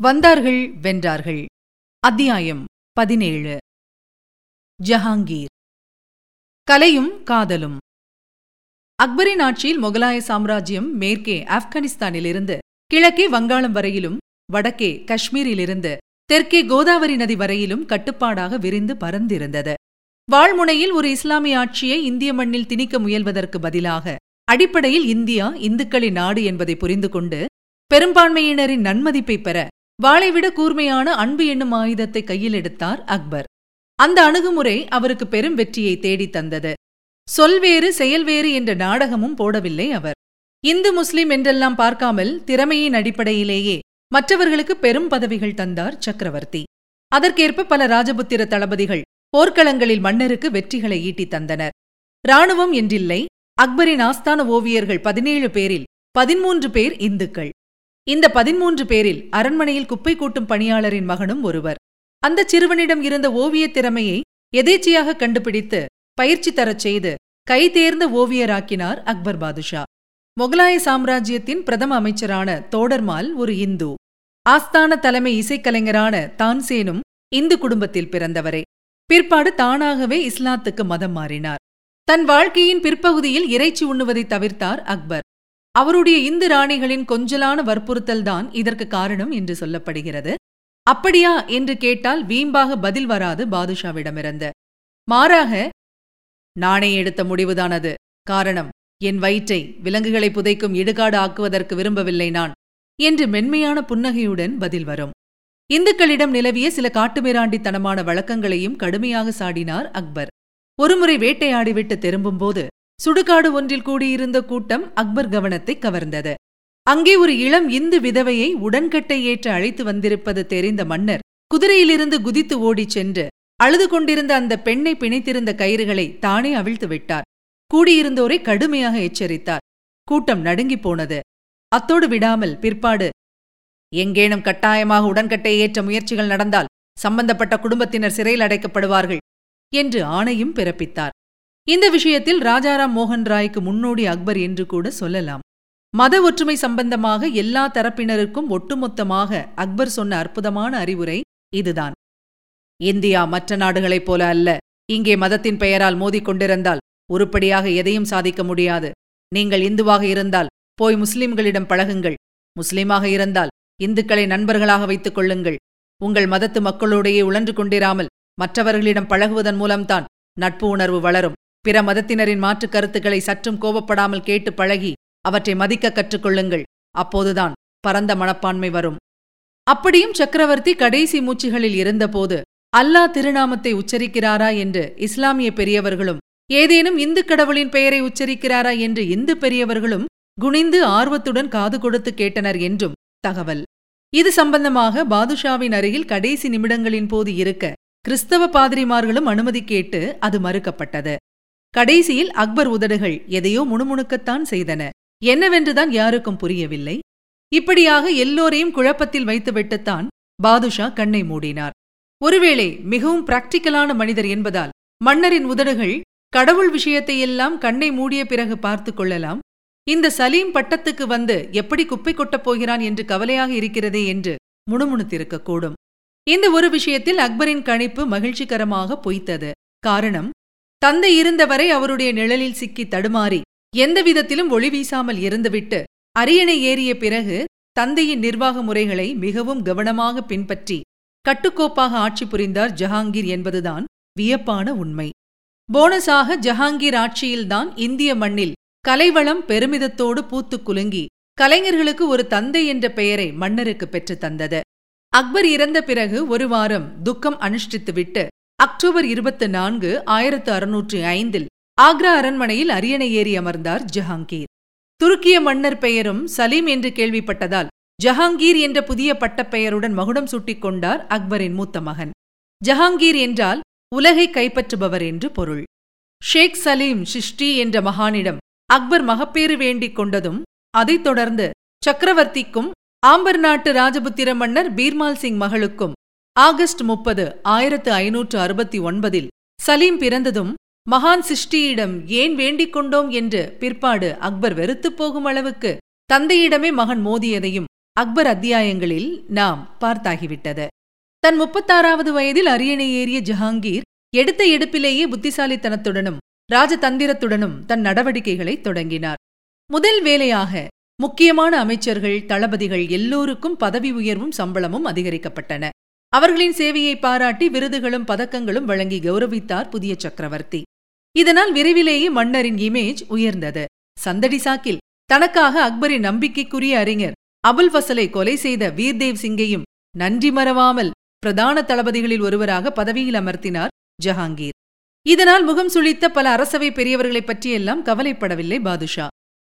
வந்தார்கள் வென்றார்கள். அத்தியாயம் பதினேழு. ஜஹாங்கீர். கலையும் காதலும். அக்பரின் ஆட்சியில் முகலாய சாம்ராஜ்யம் மேற்கே ஆப்கானிஸ்தானிலிருந்து கிழக்கே வங்காளம் வரையிலும் வடக்கே காஷ்மீரிலிருந்து தெற்கே கோதாவரி நதி வரையிலும் கட்டுப்பாடாக விரிந்து பறந்திருந்தது வாழ்முனையில் ஒரு இஸ்லாமிய ஆட்சியை இந்திய மண்ணில் திணிக்க முயல்வதற்கு பதிலாக அடிப்படையில் இந்தியா இந்துக்களின் நாடு என்பதை புரிந்து கொண்டு பெரும்பான்மையினரின் நன்மதிப்பை பெற வாளைவிட கூர்மையான அன்பு என்னும் ஆயுதத்தை கையில் எடுத்தார் அக்பர். அந்த அணுகுமுறை அவருக்கு பெரும் வெற்றியை தேடித் தந்தது. சொல்வேறு செயல்வேறு என்ற நாடகமும் போடவில்லை அவர். இந்து முஸ்லிம் என்றெல்லாம் பார்க்காமல் திறமையின் அடிப்படையிலேயே மற்றவர்களுக்கு பெரும் பதவிகள் தந்தார் சக்கரவர்த்தி. அதற்கேற்ப பல ராஜபுத்திர தளபதிகள் போர்க்களங்களில் மன்னருக்கு வெற்றிகளை ஈட்டித் தந்தனர். இராணுவம் என்றில்லை அக்பரின் ஆஸ்தான ஓவியர்கள் பதினேழு பேரில் பதிமூன்று பேர் இந்துக்கள். இந்த பதிமூன்று பேரில் அரண்மனையில் குப்பை கூட்டும் பணியாளரின் மகனும் ஒருவர். அந்த சிறுவனிடம் இருந்த ஓவியத் திறமையை எதேச்சையாக கண்டுபிடித்து பயிற்சி தரச் செய்து கைதேர்ந்த ஓவியராக்கினார் அக்பர் பாதுஷா. முகலாய சாம்ராஜ்யத்தின் பிரதம அமைச்சரான தோடர்மால் ஒரு இந்து. ஆஸ்தான தலைமை இசைக்கலைஞரான தான்சேனும் இந்து குடும்பத்தில் பிறந்தவரே. பிற்பாடு தானாகவே இஸ்லாத்துக்கு மதம் மாறினார். தன் வாழ்க்கையின் பிற்பகுதியில் இறைச்சி உண்ணுவதை தவிர்த்தார் அக்பர். அவருடைய இந்து ராணிகளின் கொஞ்சலான வற்புறுத்தல்தான் இதற்கு காரணம் என்று சொல்லப்படுகிறது. அப்படியா என்று கேட்டால் வீம்பாக பதில் வராது பாதுஷாவிடமிருந்து. மாறாக நானே எடுத்த முடிவுதான் அது காரணம் என் வயிற்றை விலங்குகளை புதைக்கும் இடுகாடு ஆக்குவதற்கு விரும்பவில்லை நான் என்று மென்மையான புன்னகையுடன் பதில் வரும். இந்துக்களிடம் நிலவிய சில காட்டுமிராண்டித்தனமான வழக்கங்களையும் கடுமையாக சாடினார் அக்பர். ஒருமுறை வேட்டையாடிவிட்டு திரும்பும்போது சுடுகாடு ஒன்றில் கூடியிருந்த கூட்டம் அக்பர் கவனத்தை கவர்ந்தது. அங்கே ஒரு இளம் இந்து விதவையை உடன்கட்டை ஏற்ற அழைத்து வந்திருப்பது தெரிந்த மன்னர் குதிரையிலிருந்து குதித்து ஓடிச் சென்று அழுது கொண்டிருந்த அந்த பெண்ணை பிணைத்திருந்த கயிறுகளை தானே அவிழ்த்து விட்டார். கூடியிருந்தோரை கடுமையாக எச்சரித்தார். கூட்டம் நடுங்கிப் போனது. அத்தோடு விடாமல் பிற்பாடு எங்கேனும் கட்டாயமாக உடன்கட்டை ஏற்ற முயற்சிகள் நடந்தால் சம்பந்தப்பட்ட குடும்பத்தினர் சிறையில் அடைக்கப்படுவார்கள் என்று ஆணையும் பிறப்பித்தார். இந்த விஷயத்தில் ராஜாராம் மோகன் ராய்க்கு முன்னோடி அக்பர் என்று கூட சொல்லலாம். மத ஒற்றுமை சம்பந்தமாக எல்லா தரப்பினருக்கும் ஒட்டுமொத்தமாக அக்பர் சொன்ன அற்புதமான அறிவுரை இதுதான். இந்தியா மற்ற நாடுகளைப் போல அல்ல. இங்கே மதத்தின் பெயரால் மோதிக்கொண்டிருந்தால் உருப்படியாக எதையும் சாதிக்க முடியாது. நீங்கள் இந்துவாக இருந்தால் போய் முஸ்லிம்களிடம் பழகுங்கள். முஸ்லிமாக இருந்தால் இந்துக்களை நண்பர்களாக வைத்துக் கொள்ளுங்கள். உங்கள் மதத்து மக்களோடையே உழன்று கொண்டிராமல் மற்றவர்களிடம் பழகுவதன் மூலம்தான் நட்பு உணர்வு வளரும். பிற மதத்தினரின் மாற்றுக் கருத்துக்களை சற்றும் கோபப்படாமல் கேட்டு பழகி அவற்றை மதிக்க கற்றுக்கொள்ளுங்கள். அப்போதுதான் பரந்த மனப்பான்மை வரும். அப்படியும் சக்கரவர்த்தி கடைசி மூச்சுகளில் இருந்தபோது அல்லாஹ் திருநாமத்தை உச்சரிக்கிறாரா என்று இஸ்லாமிய பெரியவர்களும் ஏதேனும் இந்து கடவுளின் பெயரை உச்சரிக்கிறாரா என்று இந்து பெரியவர்களும் குனிந்து ஆர்வத்துடன் காது கொடுத்து கேட்டனர் என்றும் தகவல். இது சம்பந்தமாக பாதுஷாவின் அருகில் கடைசி நிமிடங்களின் போது இருக்க கிறிஸ்தவ பாதிரிமார்களும் அனுமதி கேட்டு அது மறுக்கப்பட்டது. கடைசியில் அக்பர் உதடுகள் எதையோ முணுமுணுக்கத்தான் செய்தன. என்னவென்றுதான் யாருக்கும் புரியவில்லை. இப்படியாக எல்லோரையும் குழப்பத்தில் வைத்துவிட்டுத்தான் பாதுஷா கண்ணை மூடினார். ஒருவேளை மிகவும் பிராக்டிக்கலான மனிதர் என்பதால் மன்னரின் உதடுகள் கடவுள் விஷயத்தையெல்லாம் கண்ணை மூடிய பிறகு பார்த்து கொள்ளலாம். இந்த சலீம் பட்டத்துக்கு வந்து எப்படி குப்பை கொட்டப் போகிறான் என்று கவலையாக இருக்கிறதே என்று முணுமுணுத்திருக்கக்கூடும். இந்த ஒரு விஷயத்தில் அக்பரின் கணிப்பு மகிழ்ச்சிகரமாக பொய்த்தது. காரணம் தந்தை இருந்தவரை அவருடைய நிழலில் சிக்கி தடுமாறி எந்த விதத்திலும் ஒளி வீசாமல் இருந்துவிட்டு அரியணை ஏறிய பிறகு தந்தையின் நிர்வாக முறைகளை மிகவும் கவனமாக பின்பற்றி கட்டுக்கோப்பாக ஆட்சி புரிந்தார் ஜஹாங்கீர் என்பதுதான் வியப்பான உண்மை. போனஸாக ஜஹாங்கீர் ஆட்சியில்தான் இந்திய மண்ணில் கலைவளம் பெருமிதத்தோடு பூத்துக் குலுங்கி கலைஞர்களுக்கு ஒரு தந்தை என்ற பெயரை மன்னருக்கு பெற்றுத் தந்தது. அக்பர் இறந்த பிறகு ஒரு வாரம் துக்கம் அனுஷ்டித்துவிட்டு அக்டோபர் இருபத்து நான்கு ஆயிரத்து அறுநூற்று ஐந்தில் ஆக்ரா அரண்மனையில் அரியணை ஏறி அமர்ந்தார் ஜஹாங்கீர். துருக்கிய மன்னர் பெயரும் சலீம் என்று கேள்விப்பட்டதால் ஜஹாங்கீர் என்ற புதிய பட்டப்பெயருடன் மகுடம் சூட்டிக் கொண்டார் அக்பரின் மூத்த மகன். ஜஹாங்கீர் என்றால் உலகை கைப்பற்றுபவர் என்று பொருள். ஷேக் சலீம் ஷிஷ்டி என்ற மகானிடம் அக்பர் மகப்பேறு வேண்டிக் கொண்டதும் அதைத் தொடர்ந்து சக்கரவர்த்திக்கும் ஆம்பர் நாட்டு ராஜபுத்திர மன்னர் பீர்மால் சிங் மகளுக்கும் ஆகஸ்ட் முப்பது ஆயிரத்து ஐநூற்று அறுபத்தி ஒன்பதில் சலீம் பிறந்ததும் மகான் சிஷ்டியிடம் ஏன் வேண்டிக் கொண்டோம்? என்று பிற்பாடு அக்பர் வெறுத்துப் போகும் அளவுக்கு தந்தையிடமே மகன் மோதியதையும் அக்பர் அத்தியாயங்களில் நாம் பார்த்தாகிவிட்டது. தன் முப்பத்தாறாவது வயதில் அரியணை ஏறிய ஜஹாங்கீர் எடுத்த எடுப்பிலேயே புத்திசாலித்தனத்துடனும் ராஜதந்திரத்துடனும் தன் நடவடிக்கைகளை தொடங்கினார். முதல் வேலையாக முக்கியமான அமைச்சர்கள் தளபதிகள் எல்லோருக்கும் பதவி உயர்வும் சம்பளமும் அதிகரிக்கப்பட்டன. அவர்களின் சேவையை பாராட்டி விருதுகளும் பதக்கங்களும் வழங்கி கௌரவித்தார் புதிய சக்கரவர்த்தி. இதனால் விரைவிலேயே மன்னரின் இமேஜ் உயர்ந்தது. சந்தடி சாக்கில் தனக்காக அக்பரின் நம்பிக்கைக்குரிய அறிஞர் அபுல் ஃபசலை கொலை செய்த வீர்தேவ் சிங்கையும் நன்றி மறவாமல் பிரதான தளபதிகளில் ஒருவராக பதவியில் அமர்த்தினார் ஜஹாங்கீர். இதனால் முகம் சுழித்த பல அரசவை பெரியவர்களைப் பற்றியெல்லாம் கவலைப்படவில்லை பாதுஷா.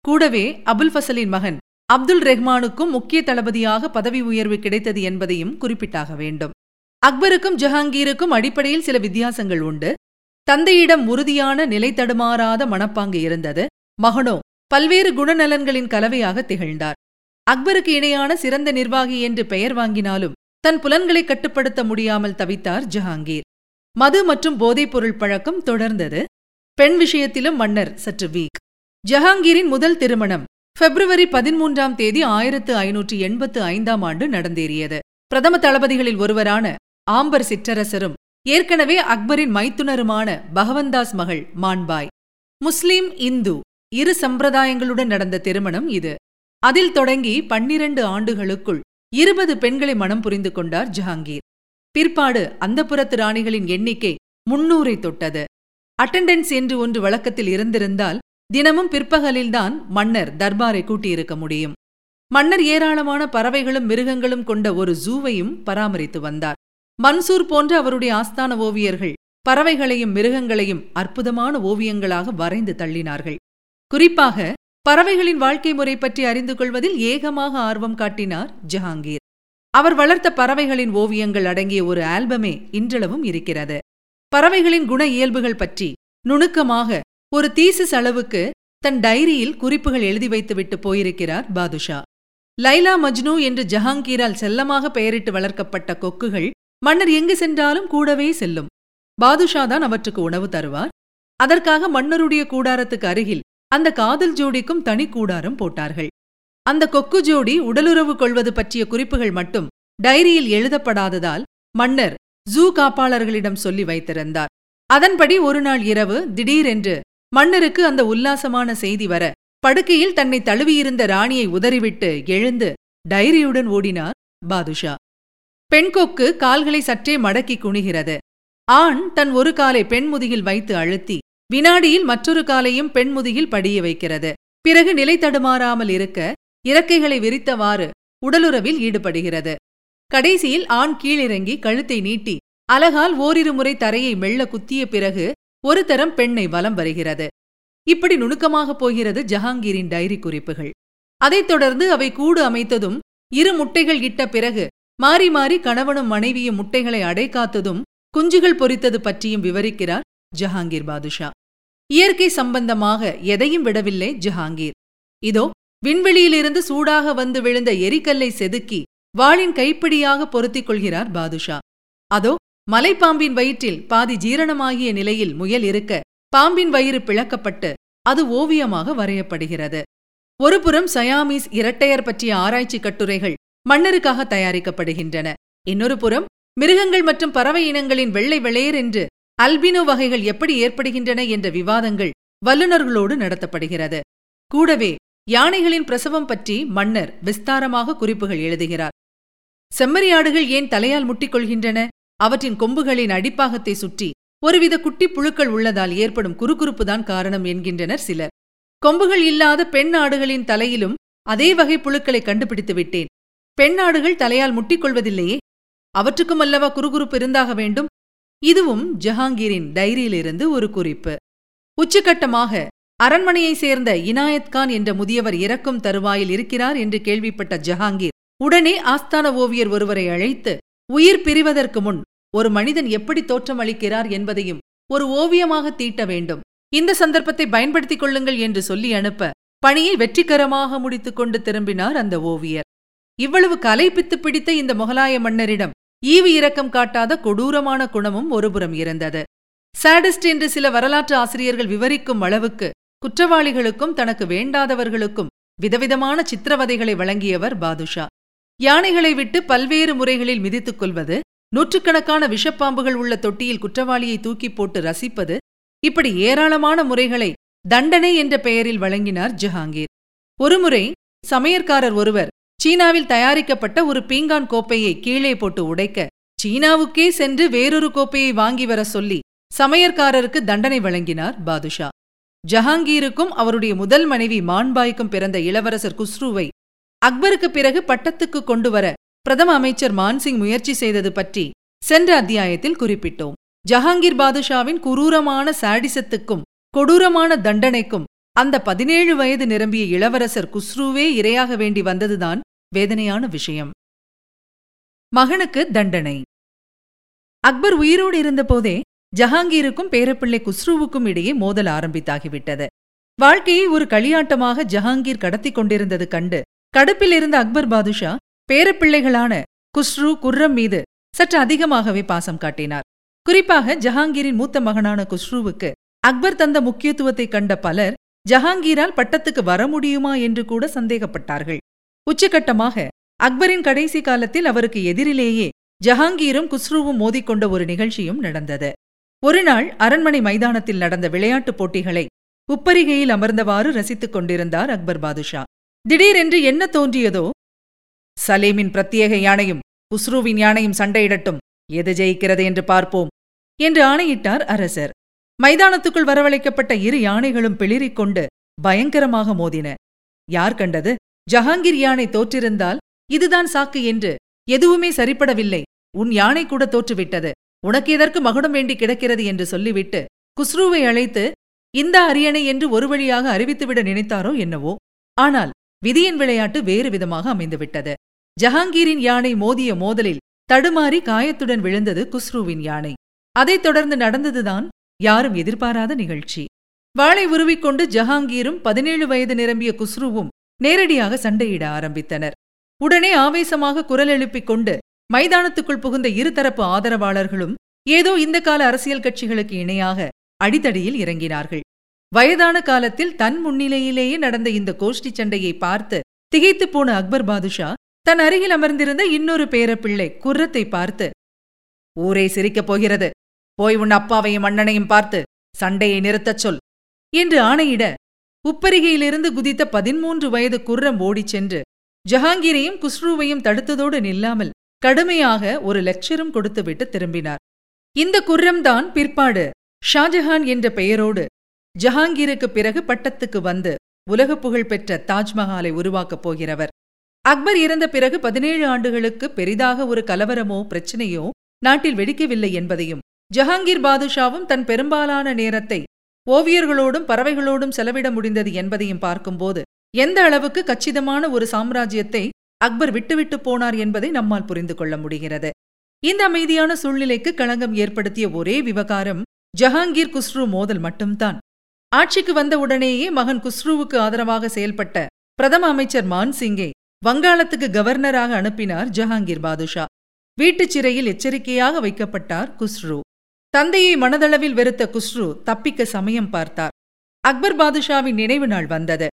கூடவே அபுல் ஃபசலின் மகன் அப்துல் ரெஹ்மானுக்கும் முக்கிய தளபதியாக பதவி உயர்வு கிடைத்தது என்பதையும் குறிப்பிட்டாக வேண்டும். அக்பருக்கும் ஜஹாங்கீருக்கும் அடிப்படையில் சில வித்தியாசங்கள் உண்டு. தந்தையிடம் உறுதியான நிலை தடுமாறாத மனப்பாங்கு இருந்தது. மகனோ பல்வேறு குணநலன்களின் கலவையாக திகழ்ந்தார். அக்பருக்கு இணையான சிறந்த நிர்வாகி என்று பெயர் வாங்கினாலும் தன் புலன்களை கட்டுப்படுத்த முடியாமல் தவித்தார் ஜஹாங்கீர். மது மற்றும் போதைப்பொருள் பழக்கம் தொடர்ந்தது. பெண் விஷயத்திலும் மன்னர் சற்று வீக். ஜஹாங்கீரின் முதல் திருமணம் பிப்ரவரி பதிமூன்றாம் தேதி ஆயிரத்து ஐநூற்றி எண்பத்து ஐந்தாம் ஆண்டு நடந்தேறியது. பிரதம தளபதிகளில் ஒருவரான ஆம்பர் சிற்றரசரும் ஏற்கனவே அக்பரின் மைத்துனருமான பகவந்தாஸ் மகள் மான்பாய் முஸ்லீம் இந்து இரு சம்பிரதாயங்களுடன் நடந்த திருமணம் இது. அதில் தொடங்கி பன்னிரண்டு ஆண்டுகளுக்குள் இருபது பெண்களை மனம் புரிந்து கொண்டார் ஜஹாங்கீர். பிற்பாடு அந்தப்புறத்து ராணிகளின் எண்ணிக்கை முன்னூரை தொட்டது. அட்டெண்டன்ஸ் என்று ஒன்று வழக்கத்தில் இருந்திருந்தால் தினமும் பிற்பகலில்தான் மன்னர் தர்பாரை கூட்டியிருக்க முடியும். மன்னர் ஏராளமான பறவைகளும் மிருகங்களும் கொண்ட ஒரு ஜூவையும் பராமரித்து வந்தார். மன்சூர் போன்ற அவருடைய ஆஸ்தான ஓவியர்கள் பறவைகளையும் மிருகங்களையும் அற்புதமான ஓவியங்களாக வரைந்து தள்ளினார்கள். குறிப்பாக பறவைகளின் வாழ்க்கை முறை பற்றி அறிந்து கொள்வதில் ஏகமாக ஆர்வம் காட்டினார் ஜஹாங்கீர். அவர் வளர்த்த பறவைகளின் ஓவியங்கள் அடங்கிய ஒரு ஆல்பமே இன்றளவும் இருக்கிறது. பறவைகளின் குண இயல்புகள் பற்றி நுணுக்கமாக ஒரு தீசிஸ் அளவுக்கு தன் டைரியில் குறிப்புகள் எழுதி வைத்துவிட்டு போயிருக்கிறார் பாதுஷா. லைலா மஜ்னு என்று ஜஹாங்கீரால் செல்லமாக பெயரிட்டு வளர்க்கப்பட்ட கொக்குகள் மன்னர் எங்கு சென்றாலும் கூடவே செல்லும். பாதுஷா தான் அவற்றுக்கு உணவு தருவார். அதற்காக மன்னருடைய கூடாரத்துக்கு அருகில் அந்த காதல் ஜோடிக்கும் தனி கூடாரம் போட்டார்கள். அந்த கொக்கு ஜோடி உடலுறவு கொள்வது பற்றிய குறிப்புகள் மட்டும் டைரியில் எழுதப்படாததால் மன்னர் ஜூ காப்பாளர்களிடம் சொல்லி வைத்திருந்தார். அதன்படி ஒருநாள் இரவு திடீரென்று மன்னருக்கு அந்த உல்லாசமான செய்தி வர படுக்கையில் தன்னை தழுவியிருந்த ராணியை உதறிவிட்டு எழுந்து டைரியுடன் ஓடினார் பாதுஷா. பெண்கொக்கு கால்களை சற்றே மடக்கி குனிகிறது. ஆண் தன் ஒரு காலை பெண்முதியில் வைத்து அழுத்தி வினாடியில் மற்றொரு காலையும் பெண்முதியில் படிய வைக்கிறது. பிறகு நிலை தடுமாறாமல் இருக்க இறக்கைகளை விரித்தவாறு உடலுறவில் ஈடுபடுகிறது. கடைசியில் ஆண் கீழிறங்கி கழுத்தை நீட்டி அலகால் ஓரிரு முறை தரையை மெல்ல குத்திய பிறகு ஒரு தரம் பெண்ணை வலம் வருகிறது. இப்படி நுணுக்கமாக போகிறது ஜஹாங்கீரின் டைரி குறிப்புகள். அதைத் தொடர்ந்து அவை கூடு அமைத்ததும் இரு முட்டைகள் இட்ட பிறகு மாறி மாறி கணவனும் மனைவியும் முட்டைகளை அடைக்காத்ததும் குஞ்சுகள் பொறித்தது பற்றியும் விவரிக்கிறார் ஜஹாங்கீர் பாதுஷா. இயற்கை சம்பந்தமாக எதையும் விடவில்லை ஜஹாங்கீர். இதோ விண்வெளியிலிருந்து சூடாக வந்து விழுந்த எரிக்கல்லை செதுக்கி வாளின் கைப்பிடியாக பொருத்திக் கொள்கிறார் பாதுஷா. அதோ மலைப்பாம்பின் வயிற்றில் பாதி ஜீரணமாகிய நிலையில் முயல் இருக்க பாம்பின் வயிறு பிளக்கப்பட்டு அது ஓவியமாக வரையப்படுகிறது. ஒருபுறம் சயாமீஸ் இரட்டையர் பற்றிய ஆராய்ச்சி கட்டுரைகள் மன்னருக்காக தயாரிக்கப்படுகின்றன. இன்னொரு புறம் மிருகங்கள் மற்றும் பறவை இனங்களின் வெள்ளை வெளையர் என்று அல்பினோ வகைகள் எப்படி ஏற்படுகின்றன என்ற விவாதங்கள் வல்லுநர்களோடு நடத்தப்படுகிறது. கூடவே யானைகளின் பிரசவம் பற்றி மன்னர் விஸ்தாரமாக குறிப்புகள் எழுதுகிறார். செம்மறியாடுகள் ஏன் தலையால் முட்டிக்கொள்கின்றன அவற்றின் கொம்புகளின் அடிப்பாகத்தை சுற்றி ஒருவித குட்டி புழுக்கள் உள்ளதால் ஏற்படும் குறுகுறுப்புதான் காரணம் என்கின்றனர் சிலர். கொம்புகள் இல்லாத பெண் ஆடுகளின் தலையிலும் அதே வகை புழுக்களை கண்டுபிடித்து விட்டேன். பெண் ஆடுகள் தலையால் முட்டிக்கொள்வதில்லையே அவற்றுக்கும் அல்லவா குறுகுறுப்பு இருந்தாக வேண்டும்? இதுவும் ஜஹாங்கீரின் டைரியிலிருந்து ஒரு குறிப்பு. உச்சக்கட்டமாக அரண்மனையைச் சேர்ந்த இனாயத் கான் என்ற முதியவர் இறக்கும் தருவாயில் இருக்கிறார் என்று கேள்விப்பட்ட ஜஹாங்கீர் உடனே ஆஸ்தான ஓவியர் ஒருவரை அழைத்து உயிர் பிரிவதற்கு முன் ஒரு மனிதன் எப்படி தோற்றமளிக்கிறார் என்பதையும் ஒரு ஓவியமாக தீட்ட வேண்டும். இந்த சந்தர்ப்பத்தை பயன்படுத்திக் கொள்ளுங்கள் என்று சொல்லி அனுப்ப பணியை வெற்றிகரமாக முடித்துக் கொண்டு திரும்பினார் அந்த ஓவியர். இவ்வளவு கலைப்பித்து பிடித்த இந்த முகலாய மன்னரிடம் ஈவு இரக்கம் காட்டாத கொடூரமான குணமும் ஒருபுறம் இருந்தது. சாடிஸ்ட் என்று சில வரலாற்று ஆசிரியர்கள் விவரிக்கும் அளவுக்கு குற்றவாளிகளுக்கும் தனக்கு வேண்டாதவர்களுக்கும் விதவிதமான சித்திரவதைகளை வழங்கியவர் பாதுஷா. யானைகளை விட்டு பல்வேறு முறைகளில் மிதித்துக் கொள்வது நூற்றுக்கணக்கான விஷப்பாம்புகள் உள்ள தொட்டியில் குற்றவாளியை தூக்கி போட்டு ரசிப்பது இப்படி ஏராளமான முறைகளை தண்டனை என்ற பெயரில் வழங்கினார் ஜஹாங்கீர். ஒருமுறை சமையற்காரர் ஒருவர் சீனாவில் தயாரிக்கப்பட்ட ஒரு பீங்கான் கோப்பையை கீழே போட்டு உடைக்க சீனாவுக்கே சென்று வேறொரு கோப்பையை வாங்கி வர சொல்லி சமையற்காரருக்கு தண்டனை வழங்கினார் பாதுஷா. ஜஹாங்கீருக்கும் அவருடைய முதல் மனைவி மான்பாய்க்கும் பிறந்த இளவரசர் குஸ்ருவை அக்பருக்கு பிறகு பட்டத்துக்கு கொண்டு வர பிரதம அமைச்சர் மான்சிங் முயற்சி செய்தது பற்றி சென்ற அத்தியாயத்தில் குறிப்பிட்டோம். ஜஹாங்கீர் பாதுஷாவின் குரூரமான சாடிசத்துக்கும் கொடூரமான தண்டனைக்கும் அந்த பதினேழு வயது நிரம்பிய இளவரசர் குஸ்ருவே இரையாக வேண்டி வந்ததுதான் வேதனையான விஷயம். மகனுக்கு தண்டனை. அக்பர் உயிரோடு இருந்தபோதே ஜஹாங்கீருக்கும் பேரப்பிள்ளை குஸ்ருவுக்கும் இடையே மோதல் ஆரம்பித்தாகிவிட்டது. வாழ்க்கையை ஒரு களியாட்டமாக ஜஹாங்கீர் கடத்திக் கொண்டிருந்தது கண்டு கடுப்பில் இருந்த அக்பர் பாதுஷா பேரப்பிள்ளைகளான குஸ்ரு குர்ரம் மீது சற்று அதிகமாகவே பாசம் காட்டினார். குறிப்பாக ஜஹாங்கீரின் மூத்த மகனான குஸ்ருவுக்கு அக்பர் தந்த முக்கியத்துவத்தை கண்ட பலர் ஜஹாங்கீரால் பட்டத்துக்கு வர முடியுமா என்று கூட சந்தேகப்பட்டார்கள். உச்சகட்டமாக அக்பரின் கடைசி காலத்தில் அவருக்கு எதிரிலேயே ஜஹாங்கீரும் குஸ்ருவும் மோதிக்கொண்ட ஒரு நிகழ்ச்சியும் நடந்தது. ஒருநாள் அரண்மனை மைதானத்தில் நடந்த விளையாட்டுப் போட்டிகளை உப்பரிகையில் அமர்ந்தவாறு ரசித்துக் கொண்டிருந்தார் அக்பர் பாதுஷா. திடீரென்று என்ன தோன்றியதோ சலேமின் பிரத்யேக யானையும் குஸ்ருவின் யானையும் சண்டையிடட்டும். எது ஜெயிக்கிறது என்று பார்ப்போம். என்று ஆணையிட்டார் அரசர். மைதானத்துக்குள் வரவழைக்கப்பட்ட இரு யானைகளும் பிளிரிக்கொண்டு பயங்கரமாக மோதின. யார் கண்டது? ஜஹாங்கீர் யானை தோற்றிருந்தால் இதுதான் சாக்கு என்று எதுவுமே சரிப்படவில்லை. உன் யானை கூட தோற்றுவிட்டது. உனக்கு எதற்கு மகுடம் வேண்டி கிடக்கிறது என்று சொல்லிவிட்டு குஸ்ருவை அழைத்து இந்த அரியணை என்று ஒரு வழியாக அறிவித்துவிட நினைத்தாரோ என்னவோ? ஆனால் விதியின் விளையாட்டு வேறு விதமாக அமைந்துவிட்டது. ஜஹாங்கீரின் யானை மோதிய மோதலில் தடுமாறி காயத்துடன் விழுந்தது குஸ்ருவின் யானை. அதைத் தொடர்ந்து நடந்ததுதான் யாரும் எதிர்பாராத நிகழ்ச்சி. வாளை உருவிக்கொண்டு ஜஹாங்கீரும் பதினேழு வயது நிரம்பிய குஸ்ருவும் நேரடியாக சண்டையிட ஆரம்பித்தனர். உடனே ஆவேசமாக குரல் எழுப்பிக் கொண்டு மைதானத்துக்குள் புகுந்த இருதரப்பு ஆதரவாளர்களும் ஏதோ இந்த கால அரசியல் கட்சிகளுக்கு இணையாக அடித்தடியில் இறங்கினார்கள். வயதான காலத்தில் தன் முன்னிலையிலேயே நடந்த இந்த கோஷ்டி சண்டையை பார்த்து திகைத்துப் போன அக்பர் பாதுஷா தன் அருகில் அமர்ந்திருந்த இன்னொரு பேரப்பிள்ளை குர்ரத்தை பார்த்து ஊரே சிரிக்கப் போகிறது. போய் உன் அப்பாவையும் அண்ணனையும் பார்த்து சண்டையை நிறுத்தச் சொல் என்று ஆணையிட உப்பரிகையிலிருந்து குதித்த பதிமூன்று வயது குர்ரம் ஓடிச் சென்று ஜஹாங்கீரையும் குஸ்ரூவையும் தடுத்ததோடு நில்லாமல் கடுமையாக ஒரு லெக்சரும் கொடுத்துவிட்டு திரும்பினார். இந்த குர்ரம்தான் பிற்பாடு ஷாஜஹான் என்ற பெயரோடு ஜஹாங்கீருக்கு பிறகு பட்டத்துக்கு வந்து உலகப் புகழ் பெற்ற தாஜ்மஹாலை உருவாக்கப் போகிறவர். அக்பர் இறந்த பிறகு பதினேழு ஆண்டுகளுக்கு பெரிதாக ஒரு கலவரமோ பிரச்சனையோ நாட்டில் வெடிக்கவில்லை என்பதையும் ஜஹாங்கீர் பாதுஷாவும் தன் பெரும்பாலான நேரத்தை ஓவியர்களோடும் பறவைகளோடும் செலவிட முடிந்தது என்பதையும் பார்க்கும்போது எந்த அளவுக்கு கச்சிதமான ஒரு சாம்ராஜ்யத்தை அக்பர் விட்டுவிட்டு போனார் என்பதை நம்மால் புரிந்து கொள்ள முடிகிறது. இந்த அமைதியான சூழ்நிலைக்கு களங்கம் ஏற்படுத்திய ஒரே விவகாரம் ஜஹாங்கீர் குஸ்ரு மோதல் மட்டும்தான். ஆட்சிக்கு வந்த உடனேயே மகன் குஸ்ருவுக்கு ஆதரவாக செயல்பட்ட பிரதம அமைச்சர் மான்சிங்கை வங்காளத்துக்கு கவர்னராக அனுப்பினார் ஜஹாங்கீர் பாதுஷா. வீட்டுச் சிறையில் எச்சரிக்கையாக வைக்கப்பட்டார் குஸ்ரு. தந்தையை மனதளவில் வெறுத்த குஸ்ரு தப்பிக்க சமயம் பார்த்தார். அக்பர் பாதுஷாவின் நினைவு நாள் வந்தது.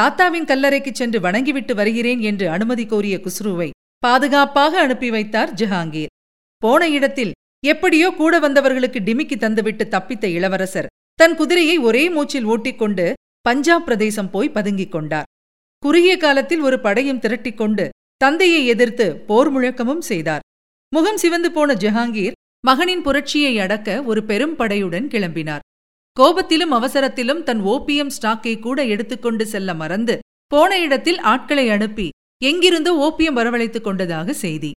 தாத்தாவின் கல்லறைக்குச் சென்று வணங்கிவிட்டு வருகிறேன் என்று அனுமதி கோரிய குஸ்ருவை பாதுகாப்பாக அனுப்பி வைத்தார் ஜஹாங்கீர். போன இடத்தில் எப்படியோ கூட வந்தவர்களுக்கு டிமிக்கி தந்துவிட்டு தப்பித்த இளவரசர் தன் குதிரையை ஒரே மூச்சில் ஓட்டிக்கொண்டு பஞ்சாப் பிரதேசம் போய் பதுங்கிக் கொண்டார். குறுகிய காலத்தில் ஒரு படையும் திரட்டிக்கொண்டு தந்தையை எதிர்த்து போர் முழக்கமும் செய்தார். முகம் சிவந்து போன ஜஹாங்கீர் மகனின் புரட்சியை அடக்க ஒரு பெரும் படையுடன் கிளம்பினார். கோபத்திலும் அவசரத்திலும் தன் ஓபியம் ஸ்டாக்கை கூட எடுத்துக்கொண்டு செல்ல மறந்து போன இடத்தில் ஆட்களை அனுப்பி எங்கிருந்தோ ஓபியம் வரவழைத்துக் கொண்டதாக செய்தி.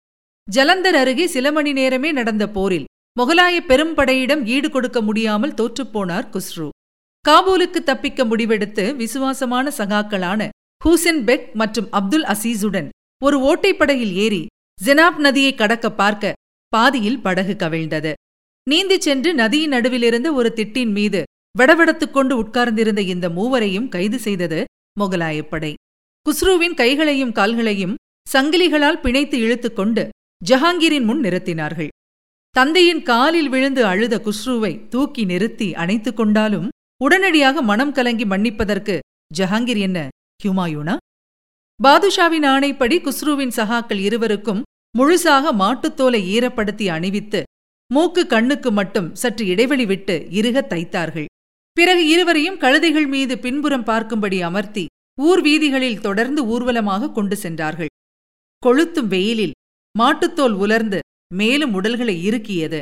ஜலந்தர் அருகே சில மணி நேரமே நடந்த போரில் முகலாய பெரும்படையிடம் ஈடு கொடுக்க முடியாமல் தோற்றுப்போனார் குஸ்ரு. காபூலுக்கு தப்பிக்க முடிவெடுத்து விசுவாசமான சகாக்களான ஹூசென் பெக் மற்றும் அப்துல் அசீசுடன் ஒரு ஓட்டைப்படையில் ஏறி ஜெனாப் நதியை கடக்க பார்க்க பாதியில் படகு கவிழ்ந்தது. நீந்திச் சென்று நதியின் நடுவிலிருந்த ஒரு திட்டின் மீது வடவடத்துக் கொண்டு உட்கார்ந்திருந்த இந்த மூவரையும் கைது செய்தது முகலாயப்படை குஸ்ருவின் கைகளையும் கால்களையும் சங்கிலிகளால் பிணைத்து இழுத்துக்கொண்டு ஜஹாங்கீரின் முன் நிறுத்தினார்கள். தந்தையின் காலில் விழுந்து அழுத குஸ்ருவை தூக்கி நிறுத்தி அணைத்துக் கொண்டாலும் உடனடியாக மனம் கலங்கி மன்னிப்பதற்கு ஜஹாங்கீர் என்ன? ஹியூமாயூனா பாதுஷாவின் ஆணைப்படி குஸ்ருவின் சகாக்கள் இருவருக்கும் முழுசாக மாட்டுத்தோலை ஈரப்படுத்தி அணிவித்து மூக்கு கண்ணுக்கு மட்டும் சற்று இடைவெளி விட்டு இருக தைத்தார்கள். பிறகு இருவரையும் கழுதைகள் மீது பின்புறம் பார்க்கும்படி அமர்த்தி ஊர் வீதிகளில் தொடர்ந்து ஊர்வலமாக கொண்டு சென்றார்கள். கொளுத்தும் வெயிலில் மாட்டுத்தோல் உலர்ந்து மேலும் உடல்களை இறுக்கியது.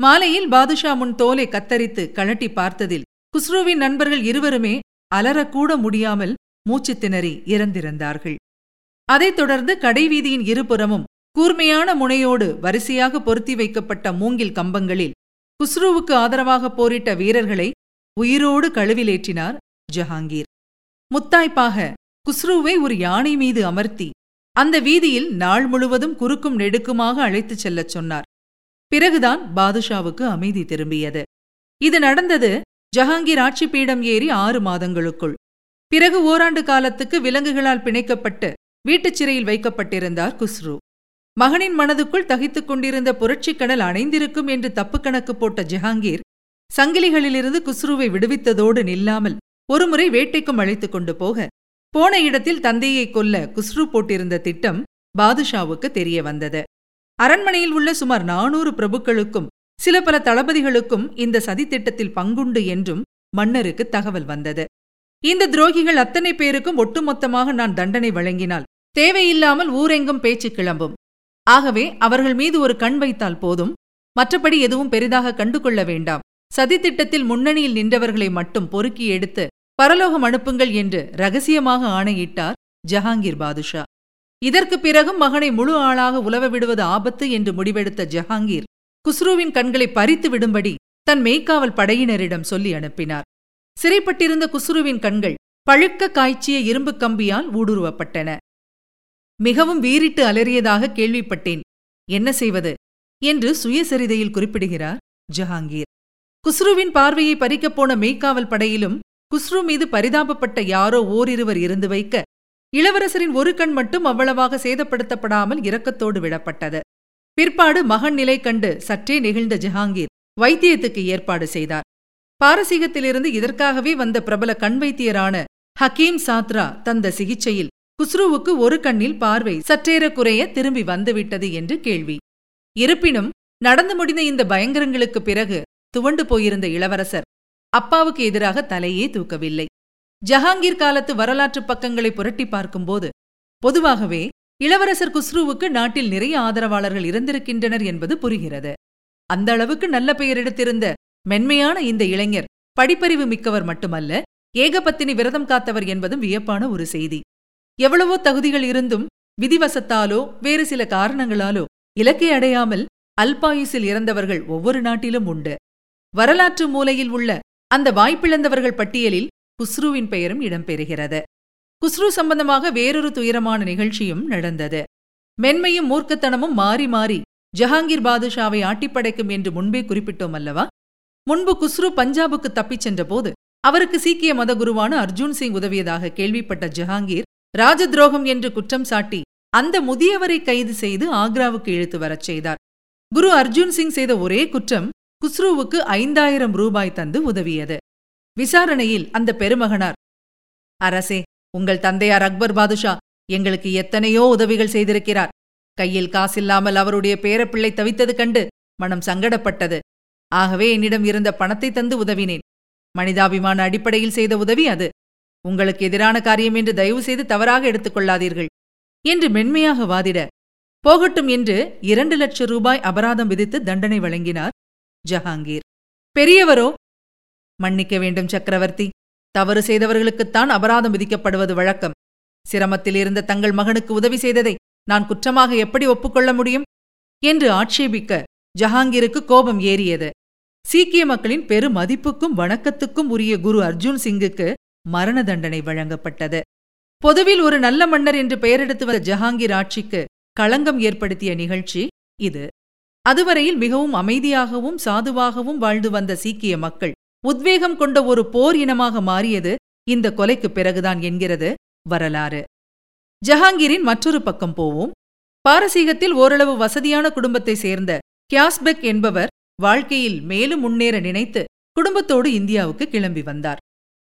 மாலையில் பாதுஷா முன் தோலை கத்தரித்து கழட்டி பார்த்ததில் குஸ்ருவின் நண்பர்கள் இருவருமே அலறக்கூட முடியாமல் மூச்சு திணறி இறந்திருந்தார்கள். அதைத் தொடர்ந்து கடைவீதியின் இருபுறமும் கூர்மையான முனையோடு வரிசையாக பொருத்தி வைக்கப்பட்ட மூங்கில் கம்பங்களில் குஸ்ருவுக்கு ஆதரவாக போரிட்ட வீரர்களை உயிரோடு கழுவிலேற்றினார் ஜஹாங்கீர். முத்தாய்ப்பாக குஸ்ருவை ஒரு யானை மீது அமர்த்தி அந்த வீதியில் நாள் முழுவதும் குறுக்கும் நெடுக்குமாக அழைத்துச் செல்லச் சொன்னார். பிறகுதான் பாதுஷாவுக்கு அமைதி திரும்பியது. இது நடந்தது ஜஹாங்கீர் ஆட்சி பீடம் ஏறி ஆறு மாதங்களுக்குள். பிறகு ஓராண்டு காலத்துக்கு விலங்குகளால் பிணைக்கப்பட்டு வீட்டுச் சிறையில் வைக்கப்பட்டிருந்தார் குஸ்ரு. மகனின் மனதுக்குள் தகித்துக் கொண்டிருந்த புரட்சிக் கடல் அணைந்திருக்கும் என்று தப்பு கணக்கு போட்ட ஜஹாங்கீர் சங்கிலிகளிலிருந்து குஸ்ருவை விடுவித்ததோடு நில்லாமல் ஒருமுறை வேட்டைக்கும் அழைத்துக் கொண்டு போக போன இடத்தில் தந்தையை கொல்ல குஸ்ரு போட்டிருந்த திட்டம் பாதுஷாவுக்கு தெரிய வந்தது. அரண்மனையில் உள்ள சுமார் நானூறு பிரபுக்களுக்கும் சில பல தளபதிகளுக்கும் இந்த சதித்திட்டத்தில் பங்குண்டு என்றும் மன்னருக்கு தகவல் வந்தது. இந்த துரோகிகள் அத்தனை பேருக்கும் ஒட்டுமொத்தமாக நான் தண்டனை வழங்கினால் தேவையில்லாமல் ஊரெங்கும் பேச்சு கிளம்பும். ஆகவே அவர்கள் மீது ஒரு கண் வைத்தால் போதும். மற்றபடி எதுவும் பெரிதாக கண்டுகொள்ள வேண்டாம். சதித்திட்டத்தில் முன்னணியில் நின்றவர்களை மட்டும் பொறுக்கி எடுத்து பரலோகம் அனுப்புங்கள் என்று ரகசியமாக ஆணையிட்டார் ஜஹாங்கீர் பாதுஷா. இதற்குப் பிறகும் மகனை முழு ஆளாக உலவ விடுவது ஆபத்து என்று முடிவெடுத்த ஜஹாங்கீர் குஸ்ருவின் கண்களை பறித்து விடும்படி தன் மெய்க்காவல் படையினரிடம் சொல்லி அனுப்பினார். சிறைப்பட்டிருந்த குஸ்ருவின் கண்கள் பழுக்க காய்ச்சிய இரும்புக் கம்பியால் ஊடுருவப்பட்டன. மிகவும் வீறிட்டு அலறியதாக கேள்விப்பட்டேன். என்ன செய்வது? என்று சுயசரிதையில் குறிப்பிடுகிறார் ஜஹாங்கீர். குஸ்ருவின் பார்வையை பறிக்கப் போன மெய்க்காவல் படையிலும் குஸ்ரு மீது பரிதாபப்பட்ட யாரோ ஓரிருவர் இருந்து வைக்க இளவரசரின் ஒரு கண் மட்டும் அவ்வளவாக சேதப்படுத்தப்படாமல் இரக்கத்தோடு விடப்பட்டது. பிற்பாடு மகன் நிலை கண்டு சற்றே நெகிழ்ந்த ஜஹாங்கீர் வைத்தியத்துக்கு ஏற்பாடு செய்தார். பாரசீகத்திலிருந்து இதற்காகவே வந்த பிரபல கண் வைத்தியரான ஹக்கீம் சாத்ரா தந்த சிகிச்சையில் குஸ்ருவுக்கு ஒரு கண்ணில் பார்வை சற்றேற குறைய திரும்பி வந்துவிட்டது என்று கேள்வி. இருப்பினும் நடந்து முடிந்த இந்த பயங்கரங்களுக்குப் பிறகு துவண்டு போயிருந்த இளவரசர் அப்பாவுக்கு எதிராக தலையே தூக்கவில்லை. ஜஹாங்கீர் காலத்து வரலாற்றுப் பக்கங்களை புரட்டி பார்க்கும்போது பொதுவாகவே இளவரசர் குஸ்ருவுக்கு நாட்டில் நிறைய ஆதரவாளர்கள் இருந்திருக்கின்றனர் என்பது புரிகிறது. அந்த அளவுக்கு நல்ல பெயர் எடுத்திருந்த மென்மையான இந்த இளைஞர் படிப்பறிவு மிக்கவர் மட்டுமல்ல ஏகபத்தினி விரதம் காத்தவர் என்பதும் வியப்பான ஒரு செய்தி. எவ்வளவோ தகுதிகள் இருந்தும் விதிவசத்தாலோ வேறு சில காரணங்களாலோ இலக்கை அடையாமல் அல்பாயுசில் இறந்தவர்கள் ஒவ்வொரு நாட்டிலும் உண்டு. வரலாற்று மூலையில் உள்ள அந்த வாய்ப்பிழந்தவர்கள் பட்டியலில் குஸ்ருவின் பெயரும் இடம்பெறுகிறது. குஸ்ரு சம்பந்தமாக வேறொரு துயரமான நிகழ்ச்சியும் நடந்தது. மென்மையும் மூர்க்கத்தனமும் மாறி மாறி ஜஹாங்கீர் பாதுஷாவை ஆட்டிப்படைக்கும் என்று முன்பே குறிப்பிட்டோம் அல்லவா? முன்பு குஸ்ரு பஞ்சாபுக்கு தப்பிச் சென்றபோது அவருக்கு சீக்கிய மத குருவான அர்ஜுன் சிங் உதவியதாக கேள்விப்பட்ட ஜஹாங்கீர் ராஜ துரோகம் என்று குற்றம் சாட்டி அந்த முதியவரை கைது செய்து ஆக்ராவுக்கு இழுத்து வரச் செய்தார். குரு அர்ஜுன் சிங் செய்த ஒரே குற்றம் குஸ்ருவுக்கு ஐந்தாயிரம் ரூபாய் தந்து உதவியது. விசாரணையில் அந்த பெருமகனார் அரசே உங்கள் தந்தையார் அக்பர் பாதுஷா எங்களுக்கு எத்தனையோ உதவிகள் செய்திருக்கிறார். கையில் காசில்லாமல் அவருடைய பேரப்பிள்ளை தவித்தது கண்டு மனம் சங்கடப்பட்டது. ஆகவே என்னிடம் இருந்த பணத்தை தந்து உதவினேன். மனிதாபிமான அடிப்படையில் செய்த உதவி அது. உங்களுக்கு எதிரான காரியம் என்று தயவு செய்து தவறாக எடுத்துக்கொள்ளாதீர்கள் என்று மென்மையாக வாதிட. போகட்டும் என்று இரண்டு லட்சம் ரூபாய் அபராதம் விதித்து தண்டனை வழங்கினார் ஜஹாங்கீர். பெரியவரோ மன்னிக்க வேண்டும் சக்கரவர்த்தி. தவறு செய்தவர்களுக்குத்தான் அபராதம் விதிக்கப்படுவது வழக்கம். சிரமத்தில் இருந்த தங்கள் மகனுக்கு உதவி செய்ததை நான் குற்றமாக எப்படி ஒப்புக்கொள்ள முடியும்? என்று ஆட்சேபிக்க ஜஹாங்கீருக்கு கோபம் ஏறியது. சீக்கிய மக்களின் பெரு மதிப்புக்கும் வணக்கத்துக்கும் உரிய குரு அர்ஜுன் சிங்குக்கு மரண தண்டனை வழங்கப்பட்டது. பொதுவில் ஒரு நல்ல மன்னர் என்று பெயரெடுத்து வந்த ஜஹாங்கீர் ஆட்சிக்கு களங்கம் ஏற்படுத்திய நிகழ்ச்சி இது. அதுவரையில் மிகவும் அமைதியாகவும் சாதுவாகவும் வாழ்ந்து வந்த சீக்கிய மக்கள் உத்வேகம் கொண்ட ஒரு போர் இனமாக மாறியது இந்த கொலைக்குப் பிறகுதான் என்கிறது வரலாறு. ஜஹாங்கீரின் மற்றொரு பக்கம் போவோம். பாரசீகத்தில் ஓரளவு வசதியான குடும்பத்தை சேர்ந்த கியாஸ்பெக் என்பவர் வாழ்க்கையில் மேலும் முன்னேற நினைத்து குடும்பத்தோடு இந்தியாவுக்கு கிளம்பி வந்தார்.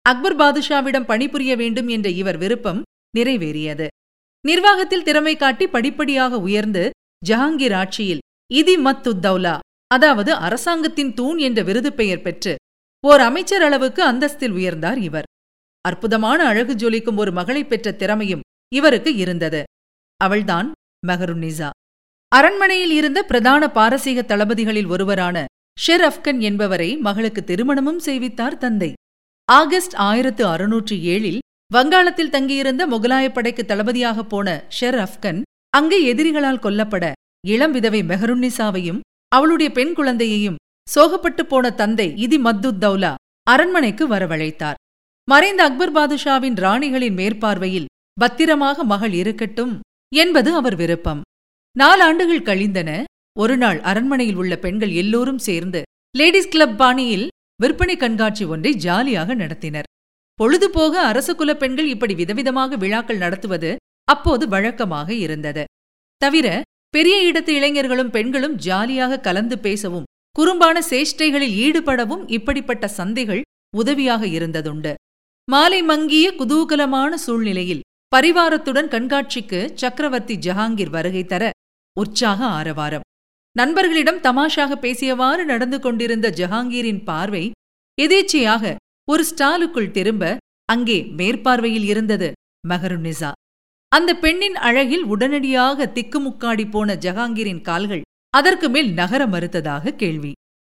அக்பர் பாதுஷாவிடம் பணிபுரிய வேண்டும் என்ற இவர் விருப்பம் நிறைவேறியது. நிர்வாகத்தில் திறமை காட்டி படிப்படியாக உயர்ந்து ஜஹாங்கீர் ஆட்சியில் இதி மத்துத்தௌலா தௌலா அதாவது அரசாங்கத்தின் தூண் என்ற விருது பெயர் பெற்று ஓர் அமைச்சர் அளவுக்கு அந்தஸ்தில் உயர்ந்தார் இவர். அற்புதமான அழகு ஜொலிக்கும் ஒரு மகளை பெற்ற திறமையும் இவருக்கு இருந்தது. அவள்தான் மெஹருநிசா அரண்மனையில் இருந்த பிரதான பாரசீக தளபதிகளில் ஒருவரான ஷெர் அப்கன் என்பவரை மகளுக்கு திருமணமும் செய்வித்தார் தந்தை. ஆகஸ்ட் ஆயிரத்து அறுநூற்று ஏழில் வங்காளத்தில் தங்கியிருந்த முகலாயப் படைக்கு தளபதியாகப் போன ஷெர் அப்கன் அங்கே எதிரிகளால் கொல்லப்பட இளம் விதவை மெஹருன்னிசாவையும் அவளுடைய பெண் குழந்தையையும் சோகப்பட்டு போன தந்தை இதி மத்துத் தௌலா அரண்மனைக்கு வரவழைத்தார். மறைந்த அக்பர் பாதுஷாவின் ராணிகளின் மேற்பார்வையில் பத்திரமாக மகள் இருக்கட்டும் என்பது அவர் விருப்பம். நாலாண்டுகள் கழிந்தன. ஒருநாள் அரண்மனையில் உள்ள பெண்கள் எல்லோரும் சேர்ந்து லேடிஸ் கிளப் பாணியில் விற்பனை கண்காட்சி ஒன்றை ஜாலியாக நடத்தினர். பொழுதுபோக அரசகுல பெண்கள் இப்படி விதவிதமாக விழாக்கள் நடத்துவது அப்போது வழக்கமாக இருந்தது. தவிர பெரிய இடத்து இளைஞர்களும் பெண்களும் ஜாலியாக கலந்து பேசவும் குறும்பான சேஷ்டைகளில் ஈடுபடவும் இப்படிப்பட்ட சந்தைகள் உதவியாக இருந்ததுண்டு. மாலை மங்கிய குதூகலமான சூழ்நிலையில் பரிவாரத்துடன் கண்காட்சிக்கு சக்கரவர்த்தி ஜஹாங்கீர் வருகை தர உற்சாக ஆரவாரம். நண்பர்களிடம் தமாஷாக பேசியவாறு நடந்து கொண்டிருந்த ஜஹாங்கீரின் பார்வை எதேச்சையாக ஒரு ஸ்டாலுக்குள் திரும்ப அங்கே மேற்பார்வையில் இருந்தது மெஹருநிசா அந்த பெண்ணின் அழகில் உடனடியாக திக்குமுக்காடி போன ஜஹாங்கீரின் கால்கள் அதற்கு மேல் நகர மறுத்ததாக கேள்வி.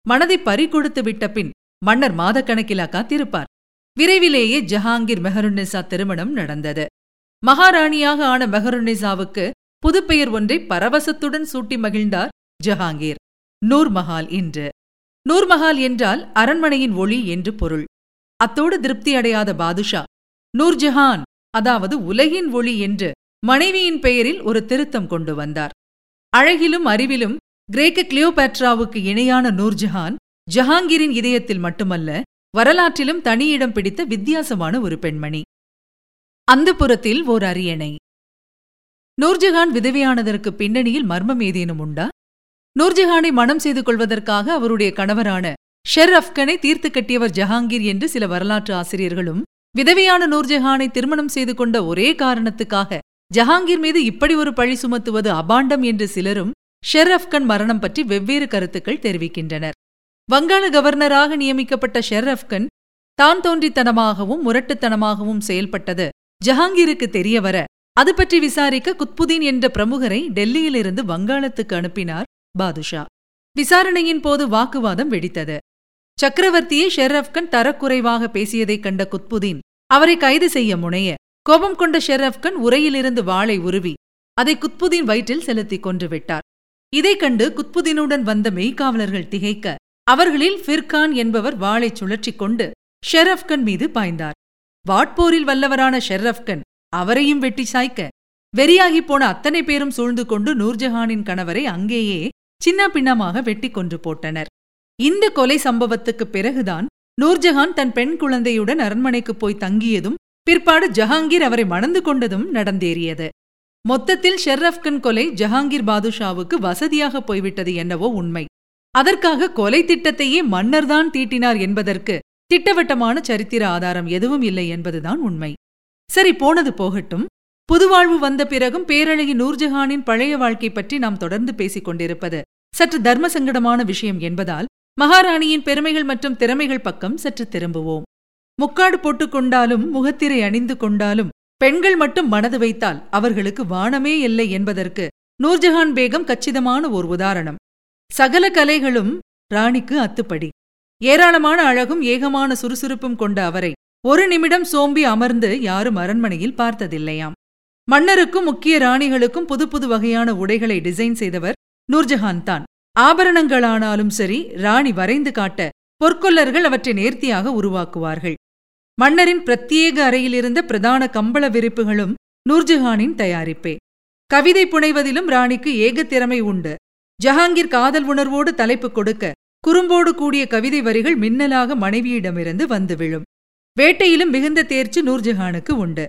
மனதை பறிகொடுத்து விட்ட பின் மன்னர் மாதக்கணக்கிலா காத்திருப்பார் விரைவிலேயே ஜஹாங்கீர் மெஹருநிசா திருமணம் நடந்தது. மகாராணியாக ஆன மெஹருநிசாவுக்கு புதுப்பெயர் ஒன்றை பரவசத்துடன் சூட்டி மகிழ்ந்தார் ஜஹாங்கீர். நூர்மஹால் என்று நூர்மஹால் என்றால் அரண்மனையின் ஒளி என்று பொருள். அத்தோடு திருப்தி அடையாத பாதுஷா. நூர்ஜஹான் அதாவது உலகின் ஒளி என்று மனைவியின் பெயரில் ஒரு திருத்தம் கொண்டு வந்தார். அழகிலும் அறிவிலும் கிரேக்க கிளியோபேட்ராவுக்கு இணையான நூர்ஜஹான் ஜஹாங்கீரின் இதயத்தில் மட்டுமல்ல வரலாற்றிலும் தனியிடம் பிடித்த வித்தியாசமான ஒரு பெண்மணி. அந்த புறத்தில் ஓர் அரியணை. நூர்ஜஹான் விதவியானதற்கு பின்னணியில் மர்மம் ஏதேனும் உண்டா? நூர்ஜஹானை மனம் செய்து கொள்வதற்காக அவருடைய கணவரான ஷெர் அப்கனை தீர்த்து கட்டியவர் ஜஹாங்கீர் என்று சில வரலாற்று ஆசிரியர்களும் விதவையான நூர்ஜஹானை திருமணம் செய்து கொண்ட ஒரே காரணத்துக்காக ஜஹாங்கீர் மீது இப்படி ஒரு பழி சுமத்துவது அபாண்டம் என்று சிலரும் ஷெர் அப்கன் மரணம் பற்றி வெவ்வேறு கருத்துக்கள் தெரிவிக்கின்றனர். வங்காள கவர்னராக நியமிக்கப்பட்ட ஷெர் அப்கன் தான் தோன்றித்தனமாகவும் முரட்டுத்தனமாகவும் செயல்பட்டது ஜஹாங்கீருக்கு தெரியவர அது பற்றி விசாரிக்க குத்புதீன் என்ற பிரமுகரை டெல்லியிலிருந்து வங்காளத்துக்கு அனுப்பினார் பாதுஷா. விசாரணையின் போது வாக்குவாதம் வெடித்தது. சக்கரவர்த்தியை ஷெர்ரப்கன் தரக்குறைவாக பேசியதைக் கண்ட குத்புதீன் அவரை கைது செய்ய முனைய கோபம் கொண்ட ஷெர்ரப்கன் உரையிலிருந்து வாளை உருவி அதை குத்புதீன் வயிற்றில் செலுத்திக் கொன்று விட்டார். இதைக் கண்டு குத்புதீனுடன் வந்த மெய்காவலர்கள் திகைக்க அவர்களில் ஃபிர்கான் என்பவர் வாளை சுழற்றிக் கொண்டு ஷெரப்கன் மீது பாய்ந்தார். வாட்போரில் வல்லவரான ஷெர்ரப்கன் அவரையும் வெட்டி சாய்க்க. வெறியாகிப் போன அத்தனை பேரும் சூழ்ந்து கொண்டு நூர்ஜஹானின் கணவரை அங்கேயே சின்ன பின்னமாக வெட்டி கொன்று போட்டனர். இந்த கொலை சம்பவத்துக்குப் பிறகுதான் நூர்ஜஹான் தன் பெண் குழந்தையுடன் அரண்மனைக்குப் போய் தங்கியதும் பிற்பாடு ஜஹாங்கீர் அவரை மணந்து கொண்டதும் நடந்தேறியது. மொத்தத்தில் ஷெர்ரப்கன் கொலை ஜஹாங்கீர் பாதுஷாவுக்கு வசதியாக போய்விட்டது என்னவோ உண்மை. அதற்காக கொலை திட்டத்தையே மன்னர்தான் தீட்டினார் என்பதற்கு திட்டவட்டமான சரித்திர ஆதாரம் எதுவும் இல்லை என்பதுதான் உண்மை. சரி போனது போகட்டும். புதுவாழ்வு வந்த பிறகும் பேரழகி நூர்ஜஹானின் பழைய வாழ்க்கை பற்றி நாம் தொடர்ந்து பேசிக் கொண்டிருப்பது சற்று தர்ம சங்கடமான விஷயம் என்பதால் மகாராணியின் பெருமைகள் மற்றும் திறமைகள் பக்கம் சற்று திரும்புவோம். முக்காடு போட்டுக்கொண்டாலும் முகத்திரை அணிந்து கொண்டாலும் பெண்கள் மட்டும் மனது வைத்தால் அவர்களுக்கு வானமே இல்லை என்பதற்கு நூர்ஜஹான் பேகம் கச்சிதமான ஓர் உதாரணம். சகல கலைகளும் ராணிக்கு அத்துப்படி. ஏராளமான அழகும் ஏகமான சுறுசுறுப்பும் கொண்ட அவரை ஒரு நிமிடம் சோம்பி அமர்ந்து யாரும் அரண்மனையில் பார்த்ததில்லையாம். மன்னருக்கும் முக்கிய ராணிகளுக்கும் புது புது வகையான உடைகளை டிசைன் செய்தவர் நூர்ஜஹான் தான். ஆபரணங்களானாலும் சரி ராணி வரைந்து காட்ட பொற்கொல்லர்கள் அவற்றை நேர்த்தியாக உருவாக்குவார்கள். மன்னரின் பிரத்யேக அறையிலிருந்த பிரதான கம்பள விரிப்புகளும் நூர்ஜஹானின் தயாரிப்பே. கவிதை புனைவதிலும் ராணிக்கு ஏக திறமை உண்டு. ஜஹாங்கீர் காதல் உணர்வோடு தலைப்பு கொடுக்க குறும்போடு கூடிய கவிதை வரிகள் மின்னலாக மனைவியிடமிருந்து வந்து விழும். வேட்டையிலும் மிகுந்த தேர்ச்சி நூர்ஜஹானுக்கு உண்டு.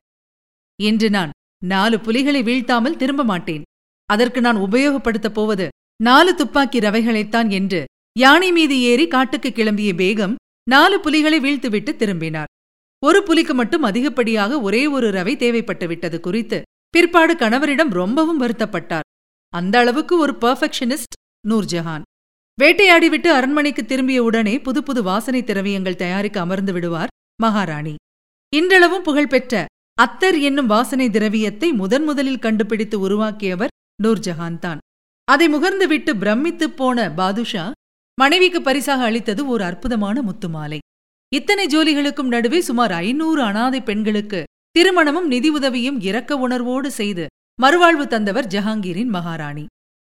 இன்று நான் நாலு புலிகளை வீழ்த்தாமல் திரும்ப மாட்டேன். அதற்கு நான் உபயோகப்படுத்தப் போவது நாலு துப்பாக்கி ரவைகளைத்தான் என்று யானை மீது ஏறி காட்டுக்கு கிளம்பிய பேகம் நாலு புலிகளை வீழ்த்துவிட்டு திரும்பினார். ஒரு புலிக்கு மட்டும் அதிகப்படியாக ஒரே ஒரு ரவை தேவைப்பட்டு விட்டது குறித்து பிற்பாடு கணவரிடம் ரொம்பவும் வருத்தப்பட்டார். அந்த அளவுக்கு ஒரு பர்ஃபெக்ஷனிஸ்ட் நூர்ஜஹான். வேட்டையாடிவிட்டு அரண்மனைக்கு திரும்பிய உடனே புது புது வாசனை திரவியங்கள் தயாரிக்க அமர்ந்து விடுவார். மகாராணி. இன்றளவும் புகழ்பெற்ற அத்தர் என்னும் வாசனை திரவியத்தை முதன் முதலில் கண்டுபிடித்து உருவாக்கியவர் நூர்ஜஹான் தான். அதை முகர்ந்துவிட்டு பிரமித்துப் போன பாதுஷா மனைவிக்கு பரிசாக அளித்தது ஒரு அற்புதமான முத்துமாலை. இத்தனை ஜோலிகளுக்கும் நடுவே சுமார் ஐநூறு அனாதை பெண்களுக்கு திருமணமும் நிதி உதவியும் இரக்க உணர்வோடு செய்து மறுவாழ்வு தந்தவர் ஜஹாங்கீரின் மகாராணி.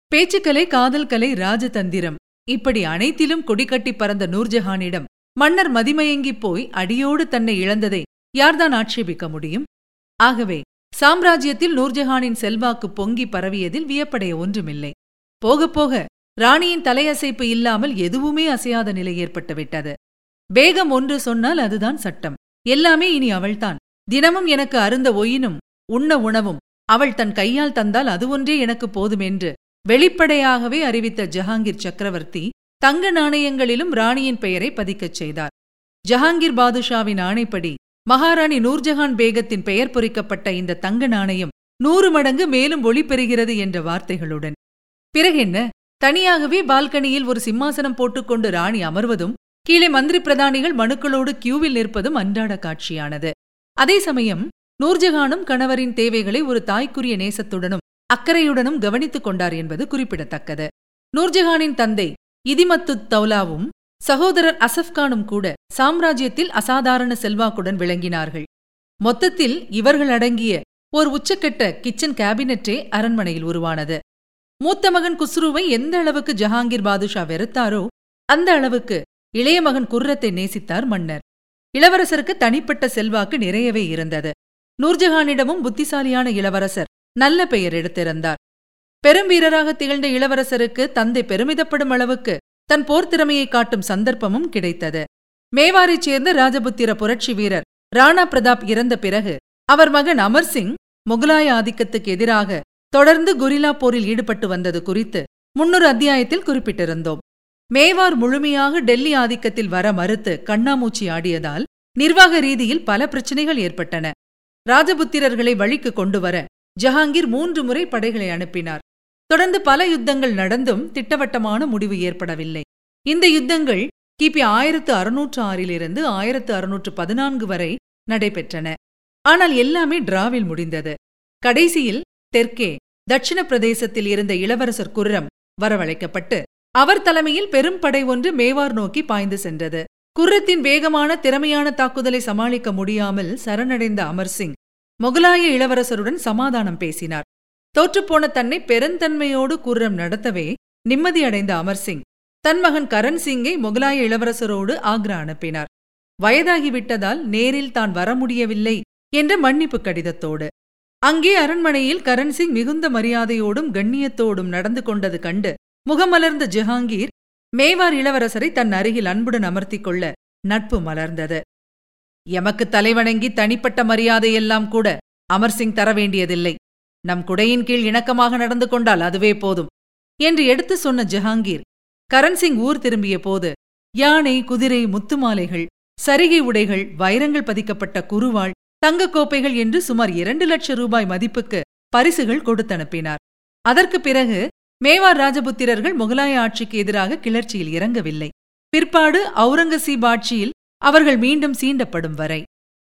பேச்சுக்கலை காதல் கலை ராஜதந்திரம் இப்படி அனைத்திலும் கொடிக்கட்டி பறந்த நூர்ஜஹானிடம் மன்னர் மதிமயங்கிப் போய் அடியோடு தன்னை இழந்ததை யார்தான் ஆட்சேபிக்க முடியும்? ஆகவே சாம்ராஜ்யத்தில் நூர்ஜஹானின் செல்வாக்கு பொங்கி பரவியதில் வியப்படைய ஒன்றுமில்லை. போகப் போக ராணியின் தலையசைப்பு இல்லாமல் எதுவுமே அசையாத நிலை ஏற்பட்டுவிட்டது. வேகம் ஒன்று சொன்னால் அதுதான் சட்டம். எல்லாமே இனி அவள்தான். தினமும் எனக்கு அருந்த ஒயினும் உண்ண உணவும் அவள் தன் கையால் தந்தால் அது ஒன்றே எனக்கு போதும் என்று வெளிப்படையாகவே அறிவித்த ஜஹாங்கீர் சக்கரவர்த்தி தங்க நாணயங்களிலும் ராணியின் பெயரை பதிக்கச் செய்தார். ஜஹாங்கீர் பாதுஷாவின் ஆணைப்படி மகாராணி நூர்ஜஹான் பேகத்தின் பெயர் பொறிக்கப்பட்ட இந்த தங்க நாணயம் நூறு மடங்கு மேலும் ஒளி பெறுகிறது என்ற வார்த்தைகளுடன். பிறகென்ன தனியாகவே பால்கனியில் ஒரு சிம்மாசனம் போட்டுக்கொண்டு ராணி அமர்வதும் கீழே மந்திரி பிரதானிகள் மனுக்களோடு கியூவில் நிற்பதும் அன்றாட காட்சியானது. அதே சமயம் நூர்ஜஹானும் கணவரின் தேவைகளை ஒரு தாய்க்குரிய நேசத்துடனும் அக்கறையுடனும் கவனித்துக் கொண்டார் என்பது குறிப்பிடத்தக்கது. நூர்ஜஹானின் தந்தை இதிமத்துத் தௌலாவும் சகோதரர் அசப்கானும் கூட சாம்ராஜ்யத்தில் அசாதாரண செல்வாக்குடன் விளங்கினார்கள். மொத்தத்தில் இவர்கள் அடங்கிய ஓர் உச்சக்கட்ட கிச்சன் கேபினெட்டே அரண்மனையில் உருவானது. மூத்த மகன் குஸ்ருவை எந்த அளவுக்கு ஜஹாங்கீர் பாதுஷா வெறுத்தாரோ அந்த அளவுக்கு இளைய மகன் குர்ரத்தை நேசித்தார் மன்னர். இளவரசருக்கு தனிப்பட்ட செல்வாக்கு நிறையவே இருந்தது. நூர்ஜஹானிடமும் புத்திசாலியான இளவரசர் நல்ல பெயர் எடுத்திருந்தார். பெரும் வீரராக திகழ்ந்த இளவரசருக்கு தந்தை பெருமிதப்படும் அளவுக்கு தன் போர்த்திறமையை காட்டும் சந்தர்ப்பமும் கிடைத்தது. மேவாரைச் சேர்ந்த ராஜபுத்திர புரட்சி வீரர் ராணா பிரதாப் இறந்த பிறகு அவர் மகன் அமர்சிங் முகலாய ஆதிக்கத்துக்கு எதிராக தொடர்ந்து குரிலா போரில் ஈடுபட்டு வந்தது குறித்து முன்னொரு அத்தியாயத்தில் குறிப்பிட்டிருந்தோம். மேவார் முழுமையாக டெல்லி ஆதிக்கத்தில் வர மறுத்து கண்ணாமூச்சி ஆடியதால் நிர்வாக ரீதியில் பல பிரச்சனைகள் ஏற்பட்டன. ராஜபுத்திரர்களை வழிக்கு கொண்டு வர ஜஹாங்கீர் மூன்று முறை படைகளை அனுப்பினார். தொடர்ந்து பல யுத்தங்கள் நடந்தும் திட்டவட்டமான முடிவு ஏற்படவில்லை. இந்த யுத்தங்கள் கிபி ஆயிரத்து அறுநூற்று ஆறிலிருந்து ஆயிரத்து அறுநூற்று பதினான்கு வரை நடைபெற்றன. ஆனால் எல்லாமே டிராவில் முடிந்தது. கடைசியில் தெற்கே தட்சிண பிரதேசத்தில் இருந்த இளவரசர் குர்ரம் வரவழைக்கப்பட்டு அவர் தலைமையில் பெரும் படை ஒன்று மேவார் நோக்கி பாய்ந்து சென்றது. குர்ரத்தின் வேகமான திறமையான தாக்குதலை சமாளிக்க முடியாமல் சரணடைந்த அமர் சிங் முகலாய இளவரசருடன் சமாதானம் பேசினார். தோற்றுப்போன தன்னை பெருந்தன்மையோடு குர்ரம் நடத்தவே நிம்மதியடைந்த அமர்சிங் தன் மகன் கரண் சிங்கை முகலாய இளவரசரோடு ஆக்ரா அனுப்பினார். வயதாகிவிட்டதால் நேரில் தான் வர முடியவில்லை என்ற மன்னிப்பு கடிதத்தோடு. அங்கே அரண்மனையில் கரண் சிங் மிகுந்த மரியாதையோடும் கண்ணியத்தோடும் நடந்து கொண்டது கண்டு முகமலர்ந்த ஜஹாங்கீர் மேவார் இளவரசரை தன் அருகில் அன்புடன் அமர்த்திக் கொள்ள நட்பு மலர்ந்தது. எமக்கு தலைவணங்கி தனிப்பட்ட மரியாதையெல்லாம் கூட அமர்சிங் தர வேண்டியதில்லை. நம் குடையின் கீழ் இணக்கமாக நடந்து கொண்டால் அதுவே போதும் என்று எடுத்து சொன்ன ஜஹாங்கீர் கரண்சிங் ஊர் திரும்பிய போது யானை குதிரை முத்துமாலைகள் சரிகை உடைகள் வைரங்கள் பதிக்கப்பட்ட குருவாள் தங்கக் கோப்பைகள் என்று சுமார் இரண்டு லட்சம் ரூபாய் மதிப்புக்கு பரிசுகள் கொடுத்தனுப்பினார். அதற்குப் பிறகு மேவார் ராஜபுத்திரர்கள் முகலாய ஆட்சிக்கு எதிராக கிளர்ச்சியில் இறங்கவில்லை. பிற்பாடு அவுரங்கசீப் ஆட்சியில் அவர்கள் மீண்டும் சீண்டப்படும் வரை.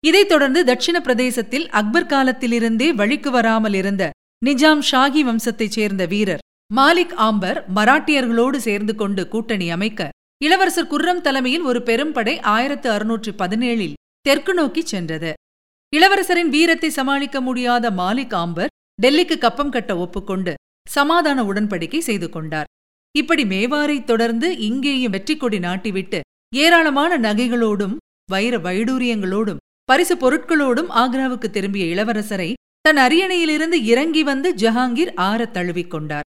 இதைத் தொடர்ந்து தட்சிண பிரதேசத்தில் அக்பர் காலத்திலிருந்தே வழிக்கு வராமல் இருந்த நிஜாம் ஷாகி வம்சத்தைச் சேர்ந்த வீரர் மாலிக் ஆம்பர் மராட்டியர்களோடு சேர்ந்து கொண்டு கூட்டணி அமைக்க இளவரசர் குர்ரம் தலைமையில் ஒரு பெரும்படை ஆயிரத்து அறுநூற்று பதினேழில் தெற்கு நோக்கி சென்றது. இளவரசரின் வீரத்தை சமாளிக்க முடியாத மாலிக் ஆம்பர் டெல்லிக்கு கப்பம் கட்ட ஒப்புக்கொண்டு சமாதான உடன்படிக்கை செய்து கொண்டார். இப்படி மேவாரை தொடர்ந்து இங்கேயும் வெற்றி கொடி நாட்டிவிட்டு ஏராளமான நகைகளோடும் வைர வைடூரியங்களோடும் பரிசு பொருட்களோடும் ஆக்ராவுக்கு திரும்பிய இளவரசரை தன் அரியணையிலிருந்து இறங்கி வந்து ஜஹாங்கீர் ஆறத் தழுவிக் கொண்டார்.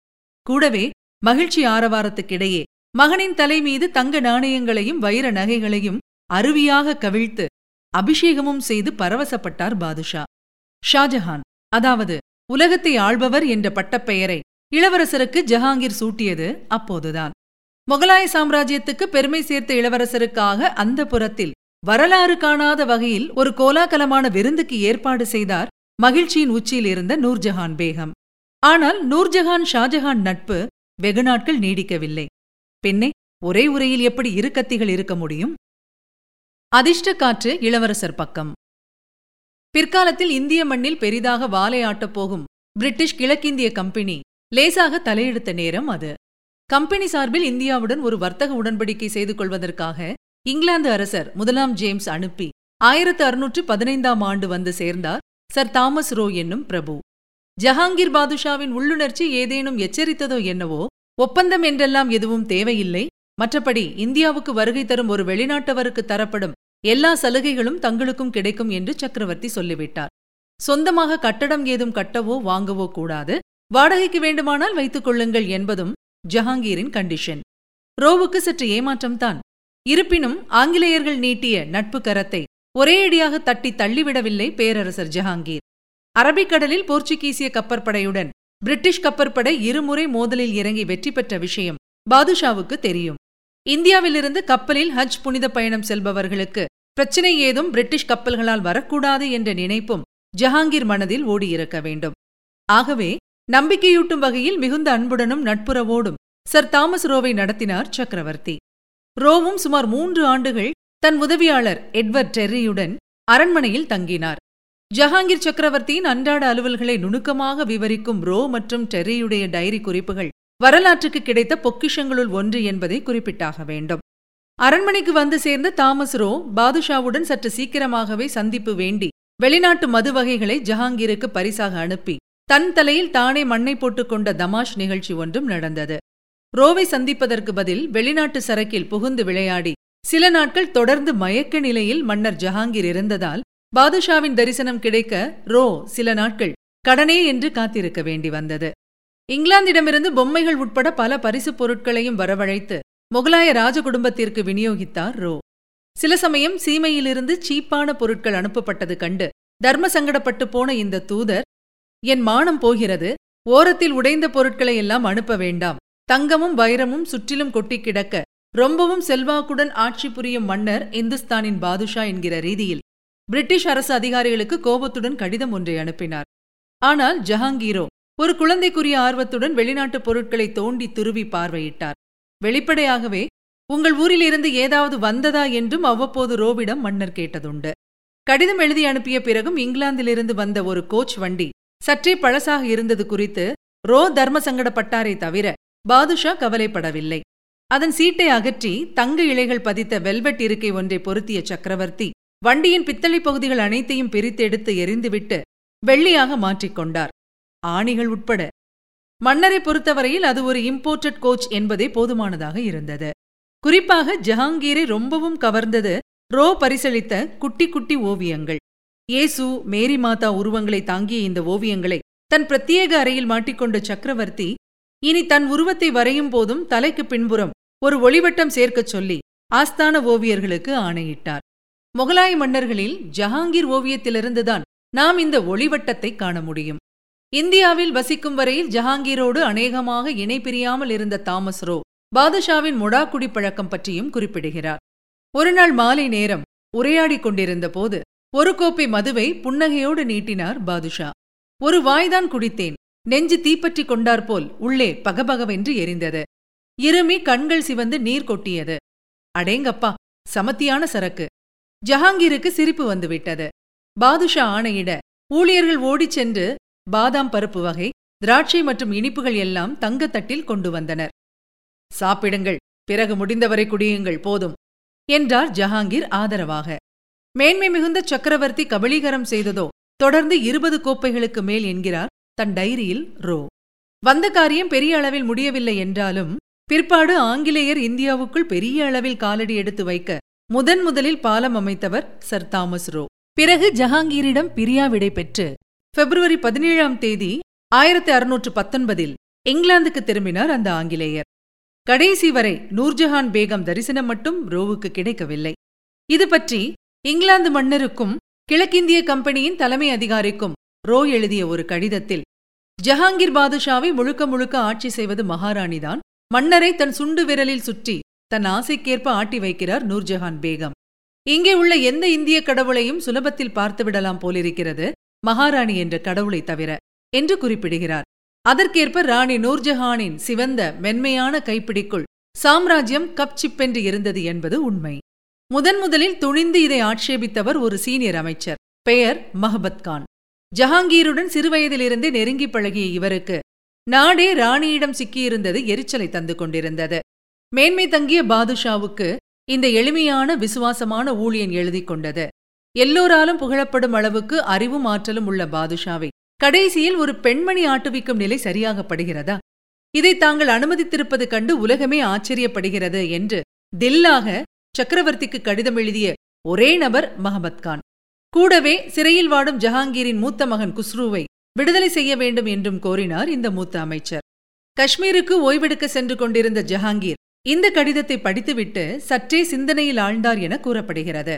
கூடவே மகிழ்ச்சி ஆரவாரத்துக்கிடையே மகனின் தலை மீது தங்க நாணயங்களையும் வைர நகைகளையும் அருவியாக கவிழ்த்து அபிஷேகமும் செய்து பரவசப்பட்டார் பாதுஷா. ஷாஜஹான் அதாவது உலகத்தை ஆள்பவர் என்ற பட்டப்பெயரை இளவரசருக்கு ஜஹாங்கீர் சூட்டியது அப்போதுதான். முகலாய சாம்ராஜ்யத்துக்கு பெருமை சேர்த்த இளவரசருக்காக அந்த புறத்தில் வரலாறு காணாத வகையில் ஒரு கோலாகலமான விருந்துக்கு ஏற்பாடு செய்தார் மகிழ்ச்சியின் உச்சியில் இருந்த நூர்ஜஹான் பேகம். ஆனால் நூர்ஜஹான் ஷாஜஹான் நட்பு வெகு நாட்கள் நீடிக்கவில்லை. பின்னே ஒரே உரையில் எப்படி இரு கத்திகள் இருக்க முடியும்? அதிர்ஷ்ட காற்று இளவரசர் பக்கம். பிற்காலத்தில் இந்திய மண்ணில் பெரிதாக வாலை ஆட்டப் போகும் பிரிட்டிஷ் கிழக்கிந்திய கம்பெனி லேசாக தலையெடுத்த நேரம் அது. கம்பெனி சார்பில் இந்தியாவுடன் ஒரு வர்த்தக உடன்படிக்கை செய்து கொள்வதற்காக இங்கிலாந்து அரசர் முதலாம் ஜேம்ஸ் அனுப்பி ஆயிரத்து அறுநூற்று பதினைந்தாம் ஆண்டு வந்து சேர்ந்தார் சர் தாமஸ் ரோ என்னும் பிரபு. ஜஹாங்கீர் பாதுஷாவின் உள்ளுணர்ச்சி ஏதேனும் எச்சரித்ததோ என்னவோ ஒப்பந்தம் என்றெல்லாம் எதுவும் தேவையில்லை. மற்றபடி இந்தியாவுக்கு வருகை தரும் ஒரு வெளிநாட்டவருக்கு தரப்படும் எல்லா சலுகைகளும் தங்களுக்கும் கிடைக்கும் என்று சக்கரவர்த்தி சொல்லிவிட்டார். சொந்தமாக கட்டடம் ஏதும் கட்டவோ வாங்கவோ கூடாது. வாடகைக்கு வேண்டுமானால் வைத்துக் கொள்ளுங்கள் என்பதும் ஜஹாங்கீரின் கண்டிஷன் ரோவுக்கு சற்று ஏமாற்றம்தான். இருப்பினும் ஆங்கிலேயர்கள் நீட்டிய நட்பு கரத்தை ஒரேயடியாக தட்டி தள்ளிவிடவில்லை பேரரசர் ஜஹாங்கீர். அரபிக்கடலில் போர்ச்சுகீசிய கப்பற்படையுடன் பிரிட்டிஷ் கப்பற்படை இருமுறை மோதலில் இறங்கி வெற்றி பெற்ற விஷயம் பாதுஷாவுக்கு தெரியும். இந்தியாவிலிருந்து கப்பலில் ஹஜ் புனித பயணம் செல்பவர்களுக்கு பிரச்சினை ஏதும் பிரிட்டிஷ் கப்பல்களால் வரக்கூடாது என்ற நினைப்பும் ஜஹாங்கீர் மனதில் ஓடியிருக்க வேண்டும். ஆகவே நம்பிக்கையூட்டும் வகையில் மிகுந்த அன்புடனும் நட்புறவோடும் சர் தாமஸ் ரோவை நடத்தினார் சக்கரவர்த்தி. ரோவும் சுமார் மூன்று ஆண்டுகள் தன் உதவியாளர் எட்வர்ட் டெர்ரியுடன் அரண்மனையில் தங்கினார். ஜஹாங்கீர் சக்கரவர்த்தியின் அன்றாட அலுவல்களை நுணுக்கமாக விவரிக்கும் ரோ மற்றும் டெர்ரியுடைய டைரி குறிப்புகள் வரலாற்றுக்கு கிடைத்த பொக்கிஷங்களுள் ஒன்று என்பதை குறிப்பிட்டாக வேண்டும். அரண்மனைக்கு வந்து சேர்ந்த தாமஸ் ரோ பாதுஷாவுடன் சற்று சீக்கிரமாகவே சந்திப்பு வேண்டி வெளிநாட்டு மது வகைகளை ஜஹாங்கீருக்கு பரிசாக அனுப்பி தன் தலையில் தானே மண்ணை போட்டுக்கொண்ட தமாஷ் நிகழ்ச்சி ஒன்றும் நடந்தது. ரோவை சந்திப்பதற்கு பதில் வெளிநாட்டு சரக்கில் புகுந்து விளையாடி. சில நாட்கள் தொடர்ந்து மயக்க நிலையில் மன்னர் ஜஹாங்கீர் இருந்ததால் பாதுஷாவின் தரிசனம் கிடைக்க ரோ சில நாட்கள் கடனே என்று காத்திருக்க வேண்டி வந்தது. இங்கிலாந்திடமிருந்து பொம்மைகள் உட்பட பல பரிசுப் பொருட்களையும் வரவழைத்து முகலாய ராஜ குடும்பத்திற்கு விநியோகித்தார் ரோ. சில சமயம் சீமையிலிருந்து சீப்பான பொருட்கள் அனுப்பப்பட்டது கண்டு தர்ம சங்கடப்பட்டு போன இந்த தூதர் என் மானம் போகிறது ஓரத்தில் உடைந்த பொருட்களை எல்லாம் அனுப்ப வேண்டாம். தங்கமும் வைரமும் சுற்றிலும் கொட்டி கிடக்க ரொம்பவும் செல்வாக்குடன் ஆட்சி புரியும் மன்னர் இந்துஸ்தானின் பாதுஷா என்கிற ரீதியில் பிரிட்டிஷ் அரசு அதிகாரிகளுக்கு கோபத்துடன் கடிதம் ஒன்றை அனுப்பினார். ஆனால் ஜஹாங்கீரோ ஒரு குழந்தைக்குரிய ஆர்வத்துடன் வெளிநாட்டுப் பொருட்களை தோண்டி துருவி பார்வையிட்டார். வெளிப்படையாகவே உங்கள் ஊரிலிருந்து ஏதாவது வந்ததா? என்றும் அவ்வப்போது ரோவிடம் மன்னர் கேட்டதுண்டு. கடிதம் எழுதி அனுப்பிய பிறகும் இங்கிலாந்திலிருந்து வந்த ஒரு கோச் வண்டி சற்றே பழசாக இருந்தது குறித்து ரோ தர்ம சங்கடப்பட்டாரே தவிர பாதுஷா கவலைப்படவில்லை. அதன் சீட்டை அகற்றி தங்க இலைகள் பதித்த வெல்வெட் இருக்கை ஒன்றை பொருத்திய சக்கரவர்த்தி வண்டியின் பித்தளை பகுதிகள் அனைத்தையும் பிரித்தெடுத்து எரிந்துவிட்டு வெள்ளியாக மாற்றிக்கொண்டார் ஆணிகள் உட்பட. மன்னரை பொறுத்தவரையில் அது ஒரு இம்போர்ட்டட் கோச் என்பதே போதுமானதாக இருந்தது. குறிப்பாக ஜஹாங்கீரை ரொம்பவும் கவர்ந்தது ரோ பரிசளித்த குட்டி குட்டி ஓவியங்கள். இயேசு மேரி மாதா உருவங்களை தாங்கிய இந்த ஓவியங்களை தன் பிரத்யேக அறையில் மாட்டிக்கொண்ட சக்கரவர்த்தி இனி தன் உருவத்தை வரையும் போதும் தலைக்கு பின்புறம் ஒரு ஒளிவட்டம் சேர்க்கச் சொல்லி ஆஸ்தான ஓவியர்களுக்கு ஆணையிட்டார். முகலாய மன்னர்களில் ஜஹாங்கீர் ஓவியத்திலிருந்துதான் நாம் இந்த ஒளிவட்டத்தை காண முடியும். இந்தியாவில் வசிக்கும் வரையில் ஜஹாங்கீரோடு அநேகமாக இணைபிரியாமல் இருந்த தாமஸ் ரோ பாதுஷாவின் முடாக்குடி பழக்கம் பற்றியும் குறிப்பிடுகிறார். ஒருநாள் மாலை நேரம் உரையாடிக் கொண்டிருந்த போது ஒரு கோப்பை மதுவை புன்னகையோடு நீட்டினார் பாதுஷா. ஒரு வாய்தான் குடித்தேன் நெஞ்சு தீப்பற்றி கொண்டாற்போல் உள்ளே பகபகவென்று எரிந்தது. இருமி கண்கள் சிவந்து நீர் கொட்டியது. அடேங்கப்பா சமத்தியான சரக்கு. ஜஹாங்கீருக்கு சிரிப்பு வந்துவிட்டது. பாதுஷா ஆணையிட ஊழியர்கள் ஓடிச் சென்று பாதாம் பருப்பு வகை திராட்சை மற்றும் இனிப்புகள் எல்லாம் தங்கத்தட்டில் கொண்டு வந்தனர். சாப்பிடுங்கள் பிறகு முடிந்தவரை குடியுங்கள் போதும் என்றார் ஜஹாங்கீர் ஆதரவாக. மேன்மை மிகுந்த சக்கரவர்த்தி கபலீகரம் செய்ததோ தொடர்ந்து இருபது கோப்பைகளுக்கு மேல் என்கிறார் தன் டைரியில் ரோ. வந்த காரியம் பெரிய அளவில் முடியவில்லை என்றாலும் பிற்பாடு ஆங்கிலேயர் இந்தியாவுக்குள் பெரிய அளவில் காலடி எடுத்து வைக்க முதன் முதலில் பாலம் அமைத்தவர் சர் தாமஸ் ரோ. பிறகு ஜஹாங்கீரிடம் பிரியாவிடை பெற்று பிப்ரவரி பதினேழாம் தேதி ஆயிரத்தி அறுநூற்று பத்தொன்பதில் இங்கிலாந்துக்கு திரும்பினார் அந்த ஆங்கிலேயர். கடைசி வரை நூர்ஜஹான் பேகம் தரிசனம் மட்டும் ரோவுக்கு கிடைக்கவில்லை. இது பற்றி இங்கிலாந்து மன்னருக்கும் கிழக்கிந்திய கம்பெனியின் தலைமை அதிகாரிக்கும் ரோ எழுதிய ஒரு கடிதத்தில் ஜஹாங்கீர் பாதுஷாவை முழுக்க முழுக்க ஆட்சி செய்வது மகாராணிதான். மன்னரை தன் சுண்டு விரலில் சுற்றி தன் ஆசைக்கேற்ப ஆட்டி வைக்கிறார் நூர்ஜஹான் பேகம். இங்கே உள்ள எந்த இந்திய கடவுளையும் சுலபத்தில் பார்த்துவிடலாம் போலிருக்கிறது மகாராணி என்ற கடவுளை தவிர என்று குறிப்பிடுகிறார். அதற்கேற்ப ராணி நூர்ஜஹானின் சிவந்த மென்மையான கைப்பிடிக்குள் சாம்ராஜ்யம் கப் சிப்பென்று இருந்தது என்பது உண்மை. முதன் முதலில் துணிந்து இதை ஆட்சேபித்தவர் ஒரு சீனியர் அமைச்சர் பெயர் மஹபத் கான். ஜஹாங்கீருடன் சிறுவயதிலிருந்தே நெருங்கி பழகிய இவருக்கு நாடே ராணியிடம் சிக்கியிருந்தது எரிச்சலை தந்து கொண்டிருந்தது. மேன்மை தங்கிய பாதுஷாவுக்கு இந்த எளிமையான விசுவாசமான ஊழியன் எழுதி கொண்டது. எல்லோராலும் புகழப்படும் அளவுக்கு அறிவும் ஆற்றலும் உள்ள பாதுஷாவை கடைசியில் ஒரு பெண்மணி ஆட்டுவிக்கும் நிலை சரியாகப்படுகிறதா இதை தாங்கள் அனுமதித்திருப்பது கண்டு உலகமே ஆச்சரியப்படுகிறது என்று தில்லாக சக்கரவர்த்திக்கு கடிதம் எழுதிய ஒரே நபர் மஹமத் கான். கூடவே சிறையில் வாடும் ஜஹாங்கீரின் மூத்த மகன் குஸ்ருவை விடுதலை செய்ய வேண்டும் என்றும் கோரினார் இந்த மூத்த அமைச்சர். காஷ்மீருக்கு ஓய்வெடுக்க சென்று கொண்டிருந்த ஜஹாங்கீர் இந்த கடிதத்தை படித்துவிட்டு சற்றே சிந்தனையில் ஆழ்ந்தார் என கூறப்படுகிறது.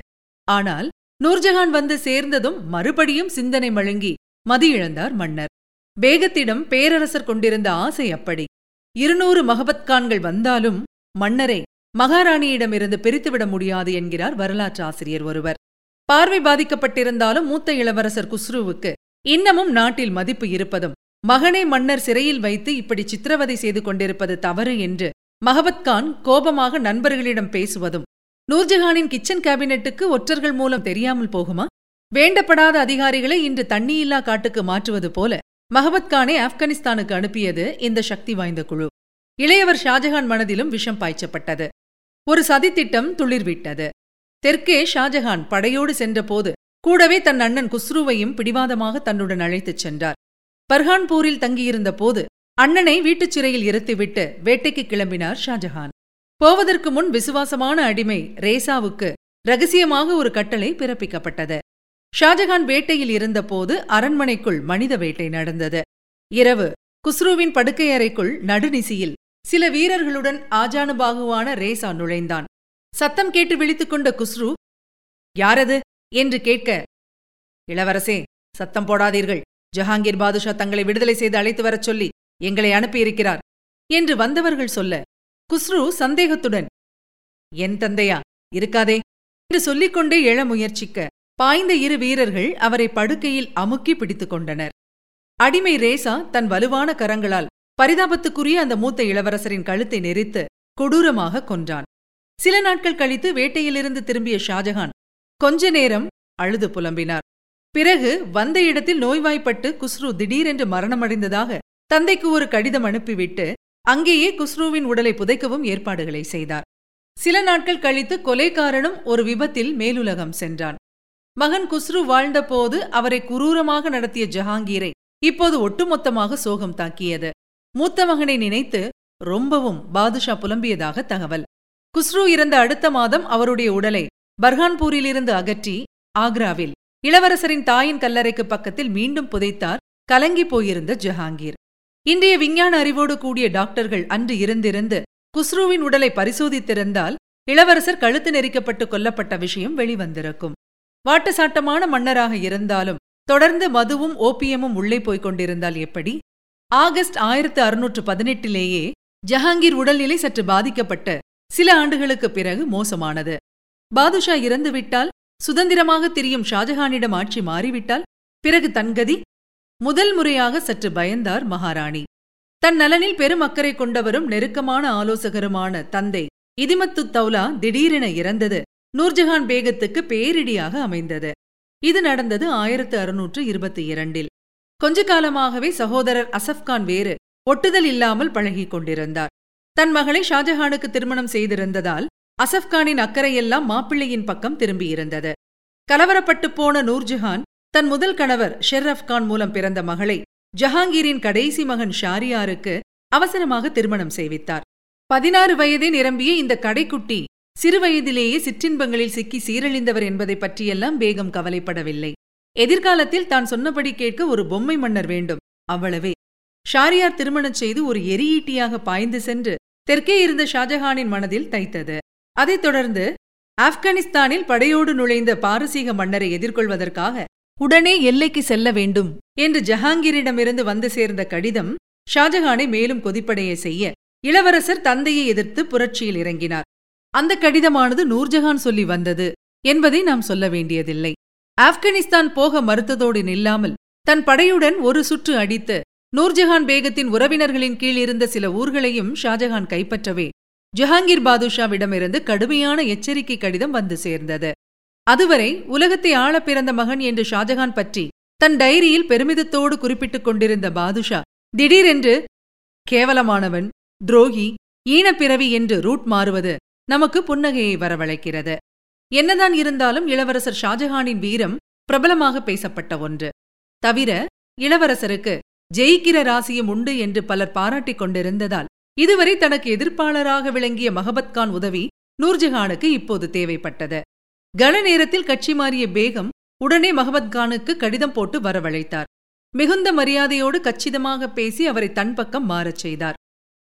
ஆனால் நூர்ஜஹான் வந்து சேர்ந்ததும் மறுபடியும் சிந்தனை மழுங்கி மதியிழந்தார் மன்னர். பேகத்திடம் பேரரசர் கொண்டிருந்த ஆசை அப்படி. இருநூறு மகபத்கான்கள் வந்தாலும் மன்னரை மகாராணியிடமிருந்து பிரித்துவிட முடியாது என்கிறார் வரலாற்று ஆசிரியர் ஒருவர். பார்வை பாதிக்கப்பட்டிருந்தாலும் மூத்த இளவரசர் குஸ்ருவுக்கு இன்னமும் நாட்டில் மதிப்பு இருப்பதும் மகனை மன்னர் சிறையில் வைத்து இப்படி சித்திரவதை செய்து கொண்டிருப்பது தவறு என்று மகபத்கான் கோபமாக நண்பர்களிடம் பேசுவதும் நூர்ஜஹானின் கிச்சன் கேபினெட்டுக்கு ஒற்றர்கள் மூலம் தெரியாமல் போகுமா? வேண்டப்படாத அதிகாரிகளை இன்று தண்ணியில்லா காட்டுக்கு மாற்றுவது போல மஹபத்கானை ஆப்கானிஸ்தானுக்கு அனுப்பியது இந்த சக்தி வாய்ந்த குழு. இளையவர் ஷாஜஹான் மனதிலும் விஷம் பாய்ச்சப்பட்டது. ஒரு சதித்திட்டம் துளிர்விட்டது. தெற்கே ஷாஜஹான் படையோடு சென்றபோது கூடவே தன் அண்ணன் குஸ்ருவையும் பிடிவாதமாக தன்னுடன் அழைத்துச் சென்றார். பர்ஹான்பூரில் தங்கியிருந்த போது அண்ணனை வீட்டுச் சிறையில் இருத்திவிட்டு வேட்டைக்கு கிளம்பினார் ஷாஜஹான். போவதற்கு முன் விசுவாசமான அடிமை ரேசாவுக்கு ரகசியமாக ஒரு கட்டளை பிறப்பிக்கப்பட்டது. ஷாஜஹான் வேட்டையில் இருந்தபோது அரண்மனைக்குள் மனித வேட்டை நடந்தது. இரவு குஸ்ருவின் படுக்கையறைக்குள் நடுநிசியில் சில வீரர்களுடன் ஆஜானுபாகுவான ரேசா நுழைந்தான். சத்தம் கேட்டு விழித்துக் கொண்ட குஸ்ரு யாரது? என்று கேட்க இளவரசே சத்தம் போடாதீர்கள். ஜஹாங்கீர் பாதுஷா தங்களை விடுதலை செய்து அழைத்து வரச் சொல்லி எங்களை அனுப்பியிருக்கிறார். என்று வந்தவர்கள் சொல்ல குஸ்ரு சந்தேகத்துடன் என் தந்தையா இருக்காதே. என்று சொல்லிக்கொண்டே எழ முயற்சிக்க பாய்ந்த இரு வீரர்கள் அவரை படுக்கையில் அமுக்கி பிடித்துக் கொண்டனர். அடிமை ரேசா தன் வலுவான கரங்களால் பரிதாபத்துக்குரிய அந்த மூத்த இளவரசரின் கழுத்தை நெரித்து கொடூரமாக கொன்றான். சில நாட்கள் கழித்து வேட்டையிலிருந்து திரும்பிய ஷாஜஹான் கொஞ்ச நேரம் அழுது புலம்பினார். பிறகு வந்த இடத்தில் நோய்வாய்ப்பட்டு குஸ்ரு திடீரென்று மரணமடைந்ததாக தந்தைக்கு ஒரு கடிதம் அனுப்பிவிட்டு அங்கேயே குஸ்ருவின் உடலை புதைக்கவும் ஏற்பாடுகளை செய்தார். சில நாட்கள் கழித்து கொலைக்காரனும் ஒரு விபத்தில் மேலுலகம் சென்றான். மகன் குஸ்ரு வாழ்ந்தபோது அவரை குரூரமாக நடத்திய ஜஹாங்கீரை இப்போது ஒட்டுமொத்தமாக சோகம் தாக்கியது. மூத்த மகனை நினைத்து ரொம்பவும் பாதுஷா புலம்பியதாக தகவல். குஸ்ரு இறந்த அடுத்த மாதம் அவருடைய உடலை பர்ஹான்பூரிலிருந்து அகற்றி ஆக்ராவில் இளவரசரின் தாயின் கல்லறைக்கு பக்கத்தில் மீண்டும் புதைத்தார் கலங்கி போயிருந்த ஜஹாங்கீர். இன்றைய விஞ்ஞான அறிவோடு கூடிய டாக்டர்கள் அன்று இருந்திருந்து குஸ்ருவின் உடலை பரிசோதித்திருந்தால் இளவரசர் கழுத்து நெரிக்கப்பட்டு கொல்லப்பட்ட விஷயம் வெளிவந்திருக்கும். வாட்டசாட்டமான மன்னராக இருந்தாலும் தொடர்ந்து மதுவும் ஓபியமும் உள்ளே போய்க் கொண்டிருந்தால் எப்படி? ஆகஸ்ட் ஆயிரத்து அறுநூற்று பதினெட்டிலேயே ஜஹாங்கீர் உடல்நிலை சற்று பாதிக்கப்பட்டு சில ஆண்டுகளுக்கு பிறகு மோசமானது. பாதுஷா இறந்துவிட்டால் சுதந்திரமாக திரியும் ஷாஜஹானிடம் ஆட்சி மாறிவிட்டால் பிறகு தன்கதி முதல் முறையாக சற்று பயந்தார் மகாராணி. தன் நலனில் பெரும் அக்கறை கொண்டவரும் நெருக்கமான ஆலோசகருமான தந்தை இதிமத்து தௌலா திடீரென இறந்தது நூர்ஜஹான் பேகத்துக்கு பேரிடியாக அமைந்தது. இது நடந்தது ஆயிரத்து அறுநூற்று இருபத்தி இரண்டில். கொஞ்ச காலமாகவே சகோதரர் அசப்கான் வேறு ஒட்டுதல் இல்லாமல் பழகிக் கொண்டிருந்தார். தன் மகளை ஷாஜஹானுக்கு திருமணம் செய்திருந்ததால் அசப்கானின் அக்கறையெல்லாம் மாப்பிள்ளையின் பக்கம் திரும்பியிருந்தது. கலவரப்பட்டு போன நூர்ஜஹான் தன் முதல் கணவர் ஷெர்ரஃப் கான் மூலம் பிறந்த மகளை ஜஹாங்கீரின் கடைசி மகன் ஷாரியாருக்கு அவசரமாக திருமணம் செய்வித்தார். பதினாறு வயதே நிரம்பிய இந்த கடைக்குட்டி சிறுவயதிலேயே சிற்றின்பங்களில் சிக்கி சீரழிந்தவர் என்பதை பற்றியெல்லாம் பேகம் கவலைப்படவில்லை. எதிர்காலத்தில் தான் சொன்னபடி கேட்க ஒரு பொம்மை மன்னர் வேண்டும். அவ்வளவே. ஷாரியார் திருமணம் செய்து ஒரு எரியீட்டியாக பாய்ந்து சென்று தெற்கே இருந்த ஷாஜஹானின் மனதில் தைத்தது. அதைத் தொடர்ந்து ஆப்கானிஸ்தானில் படையோடு நுழைந்த பாரசீக மன்னரை எதிர்கொள்வதற்காக உடனே எல்லைக்கு செல்ல வேண்டும் என்று ஜஹாங்கீரிடமிருந்து வந்து சேர்ந்த கடிதம் ஷாஜஹானை மேலும் கொதிப்படைய செய்ய இளவரசர் தந்தையை எதிர்த்து புரட்சியில் இறங்கினார். அந்த கடிதமானது நூர்ஜஹான் சொல்லி வந்தது என்பதை நாம் சொல்ல வேண்டியதில்லை. ஆப்கானிஸ்தான் போக மறுத்ததோடு நில்லாமல் தன் படையுடன் ஒரு சுற்று அடித்து நூர்ஜஹான் பேகத்தின் உறவினர்களின் கீழ் இருந்த சில ஊர்களையும் ஷாஜஹான் கைப்பற்றவே ஜஹாங்கீர் பாதுஷாவிடமிருந்து கடுமையான எச்சரிக்கை கடிதம் வந்து சேர்ந்தது. அதுவரை உலகத்தை ஆள பிறந்த மகன் என்று ஷாஜஹான் பற்றி தன் டைரியில் பெருமிதத்தோடு குறிப்பிட்டுக் கொண்டிருந்த பாதுஷா திடீரென்று கேவலமானவன் துரோகி ஈனப்பிறவி என்று ரூட் மாறுவது நமக்கு புன்னகையை வரவழைக்கிறது. என்னதான் இருந்தாலும் இளவரசர் ஷாஜஹானின் வீரம் பிரபலமாக பேசப்பட்ட ஒன்று. தவிர இளவரசருக்கு ஜெயிக்கிற ராசியும் உண்டு என்று பலர் பாராட்டிக் கொண்டிருந்ததால் இதுவரை தனக்கு எதிர்ப்பாளராக விளங்கிய மகபத்கான் உதவி நூர்ஜஹானுக்கு இப்போது தேவைப்பட்டது. கன நேரத்தில் கட்சி மாறிய பேகம் உடனே மகபத்கானுக்கு கடிதம் போட்டு வரவழைத்தார். மிகுந்த மரியாதையோடு கச்சிதமாக பேசி அவரை தன் பக்கம் மாறச் செய்தார்.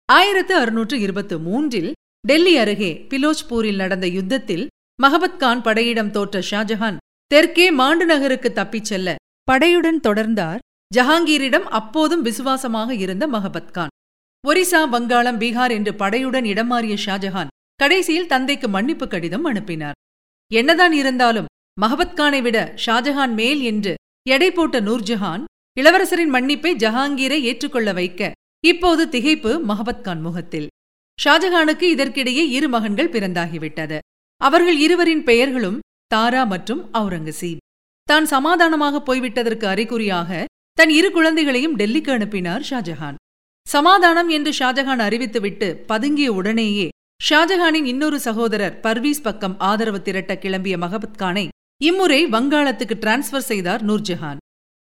ஆயிரத்து அறுநூற்று இருபத்து மூன்றில் டெல்லி அருகே பிலோஜ்பூரில் நடந்த யுத்தத்தில் மகபத்கான் படையிடம் தோற்ற ஷாஜஹான் தெற்கே மாண்டு நகருக்கு தப்பிச் செல்ல படையுடன் தொடர்ந்தார். ஜஹாங்கீரிடம் அப்போதும் விசுவாசமாக இருந்த மகபத்கான் ஒரிசா வங்காளம் பீகார் என்று படையுடன் இடம் மாறிய ஷாஜஹான் கடைசியில் தந்தைக்கு மன்னிப்பு கடிதம் அனுப்பினார். என்னதான் இருந்தாலும் மகபத்கானை விட ஷாஜஹான் மேல் என்று எடை போட்ட நூர்ஜஹான் இளவரசரின் மன்னிப்பை ஜஹாங்கீரை ஏற்றுக்கொள்ள வைக்க இப்போது திகைப்பு மகபத்கான் முகத்தில். ஷாஜஹானுக்கு இதற்கிடையே இரு மகன்கள் பிறந்தாகிவிட்டது. அவர்கள் இருவரின் பெயர்களும் தாரா மற்றும் அவுரங்கசீப் தான் சமாதானமாக போய்விட்டதற்கு அறிகுறியாக தன் இரு குழந்தைகளையும் டெல்லிக்கு அனுப்பினார் ஷாஜஹான். சமாதானம் என்று ஷாஜஹான் அறிவித்துவிட்டு பதுங்கிய உடனேயே ஷாஜஹானின் இன்னொரு சகோதரர் பர்வீஸ் பக்கம் ஆதரவு திரட்ட கிளம்பிய மகபத்கானை இம்முறை வங்காளத்துக்கு டிரான்ஸ்பர் செய்தார் நூர்ஜஹான்.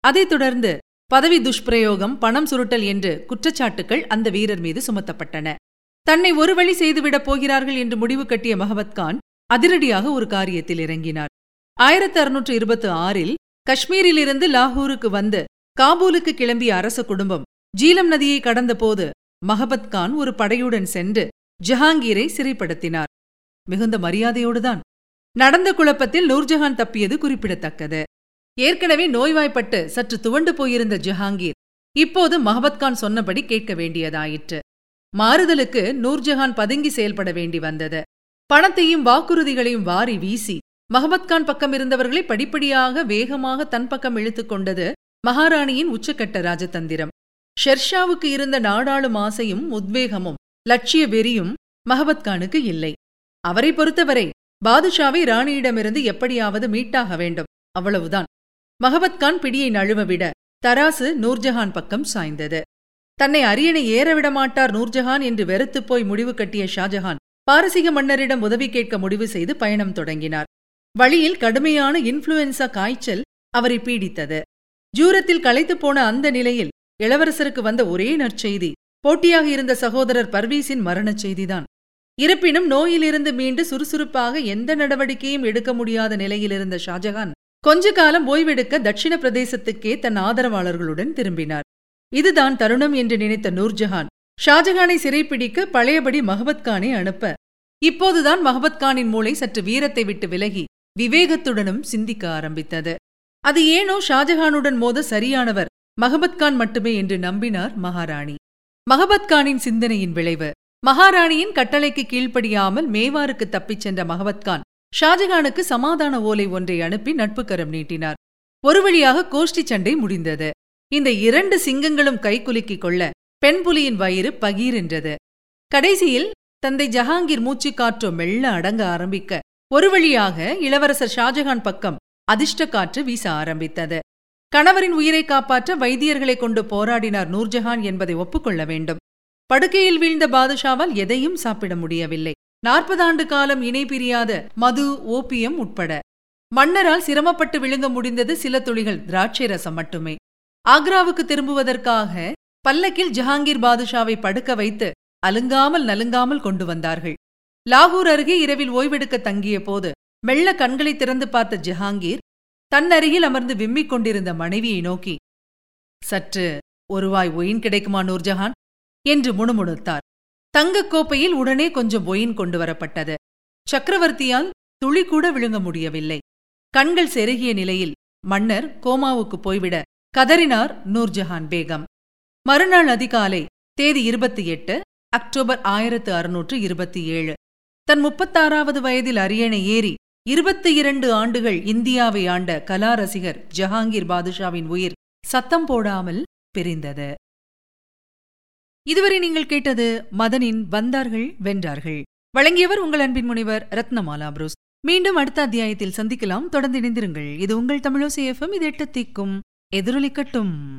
அதைத் தொடர்ந்து பதவி துஷ்பிரயோகம் பணம் சுருட்டல் என்று குற்றச்சாட்டுகள் அந்த வீரர் மீது சுமத்தப்பட்டன. தன்னை ஒரு வழி செய்துவிடப் போகிறார்கள் என்று முடிவு கட்டிய மகபத்கான் அதிரடியாக ஒரு காரியத்தில் இறங்கினார். ஆயிரத்தி அறுநூற்று இருபத்தி ஆறில் காஷ்மீரிலிருந்து லாகூருக்கு வந்து காபூலுக்கு கிளம்பிய அரச குடும்பம் ஜீலம் நதியை கடந்தபோது மகபத்கான் ஒரு படையுடன் சென்று ஜஹாங்கீரை சிறைப்படுத்தினார். மிகுந்த மரியாதையோடுதான். நடந்த குழப்பத்தில் நூர்ஜஹான் தப்பியது குறிப்பிடத்தக்கது. ஏற்கனவே நோய்வாய்ப்பட்டு சற்று துவண்டு போயிருந்த ஜஹாங்கீர் இப்போது மஹபத்கான் சொன்னபடி கேட்க வேண்டியதாயிற்று. மாறுதலுக்கு நூர்ஜஹான் பதுங்கி செயல்பட வேண்டி வந்தது. பணத்தையும் வாக்குறுதிகளையும் வாரி வீசி மஹபத்கான் பக்கம் இருந்தவர்களை படிப்படியாக வேகமாக தன் பக்கம் இழுத்துக் கொண்டது மகாராணியின் உச்சக்கட்ட ராஜதந்திரம். ஷெர்ஷாவுக்கு இருந்த நாடாளும் ஆசையும் உத்வேகமும் லட்சிய வெறியும் மஹபத்கானுக்கு இல்லை. அவரை பொறுத்தவரை பாதுஷாவை ராணியிடமிருந்து எப்படியாவது மீட்டாக வேண்டும். அவ்வளவுதான். மகபத்கான் பிடியை நழுவவிட தராசு நூர்ஜஹான் பக்கம் சாய்ந்தது. தன்னை அரியணை ஏறவிட மாட்டார் நூர்ஜஹான் என்று வெறுத்துப் போய் முடிவு கட்டிய ஷாஜஹான் பாரசீக மன்னரிடம் உதவி கேட்க முடிவு செய்து பயணம் தொடங்கினார். வழியில் கடுமையான இன்ஃப்ளூயன்சா காய்ச்சல் அவரை பீடித்தது. ஜூரத்தில் களைத்துப் போன அந்த நிலையில் இளவரசருக்கு வந்த ஒரே நற்செய்தி. போட்டியாக இருந்த சகோதரர் பர்வீஸின் மரணச் செய்திதான். இருப்பினும் நோயிலிருந்து மீண்டு சுறுசுறுப்பாக எந்த நடவடிக்கையும் எடுக்க முடியாத நிலையிலிருந்த ஷாஜகான் கொஞ்ச காலம் ஓய்வெடுக்க தட்சிண பிரதேசத்துக்கே தன் ஆதரவாளர்களுடன் திரும்பினார். இதுதான் தருணம் என்று நினைத்த நூர்ஜஹான் ஷாஜகானை சிறைப்பிடிக்க பழையபடி மஹபத்கானை அனுப்ப. இப்போதுதான் மஹபத்கானின் மூளை சற்று வீரத்தை விட்டு விலகி விவேகத்துடனும் சிந்திக்க ஆரம்பித்தது. அது ஏனோ ஷாஜஹானுடன் மோத சரியானவர் மஹபத்கான் மட்டுமே என்று நம்பினார் மகாராணி. மஹபத்கானின் சிந்தனையின் விளைவு மகாராணியின் கட்டளைக்கு கீழ்ப்படியாமல் மேவாருக்கு தப்பிச் சென்ற மகபத்கான் ஷாஜகானுக்கு சமாதான ஓலை ஒன்றை அனுப்பி நட்புக்கரம் நீட்டினார். ஒரு வழியாக கோஷ்டி சண்டை முடிந்தது. இந்த இரண்டு சிங்கங்களும் கைக்குலுக்கிக் கொள்ள பெண் புலியின் வயிறு பகீரென்றது கடைசியில் தந்தை ஜஹாங்கீர் மூச்சு காற்றோ மெல்ல அடங்க ஆரம்பிக்க ஒரு வழியாக இளவரசர் ஷாஜகான் பக்கம் அதிர்ஷ்ட காற்று வீச ஆரம்பித்தது. கணவரின் உயிரை காப்பாற்ற வைத்தியர்களை கொண்டு போராடினார் நூர்ஜஹான் என்பதை ஒப்புக்கொள்ள வேண்டும். படுக்கையில் வீழ்ந்த பாதுஷாவால் எதையும் சாப்பிட முடியவில்லை. நாற்பதாண்டு காலம் இணை பிரியாத மது ஓபியம் உட்பட. மன்னரால் சிரமப்பட்டு விழுங்க முடிந்தது சில துளிகள் திராட்சை ரசம் மட்டுமே. ஆக்ராவுக்கு திரும்புவதற்காக பல்லக்கில் ஜஹாங்கீர் பாதுஷாவை படுக்க வைத்து அலுங்காமல் நலுங்காமல் கொண்டு வந்தார்கள். லாகூர் அருகே இரவில் ஓய்வெடுக்க தங்கிய போது மெல்ல கண்களை திறந்து பார்த்த ஜஹாங்கீர் தன்னருகில் அமர்ந்து விம்மிக் கொண்டிருந்த மனைவியை நோக்கி சற்று ஒருவாய் ஒயின் கிடைக்குமா நூர்ஜஹான்? என்று முணுமுணுத்தார். தங்கக் கோப்பையில் உடனே கொஞ்சம் ஒயின் கொண்டு வரப்பட்டது. சக்கரவர்த்தியால் துளி கூட விழுங்க முடியவில்லை. கண்கள் செருகிய நிலையில் மன்னர் கோமாவுக்கு போய்விட கதறினார் நூர்ஜஹான் பேகம். மறுநாள் அதிகாலை தேதி இருபத்தி எட்டு அக்டோபர் ஆயிரத்து அறுநூற்று இருபத்தி ஏழு. தன் முப்பத்தாறாவது வயதில் அரியணை ஏறி இருபத்தி இரண்டு ஆண்டுகள் இந்தியாவை ஆண்ட கலா ரசிகர் ஜஹாங்கீர் பாதுஷாவின் உயிர் சத்தம் போடாமல் பிரிந்தது. இதுவரை நீங்கள் கேட்டது மதனின் வந்தார்கள் வென்றார்கள். வழங்கியவர் உங்கள் அன்பின் முனைவர் ரத்னமாலா புரூஸ். மீண்டும் அடுத்த அத்தியாயத்தில் சந்திக்கலாம். தொடர்ந்து இணைந்திருங்கள். இது உங்கள் தமிழோசி எஃப்எம் இது எட்டு தீக்கும் எதிரொலிக்கட்டும்.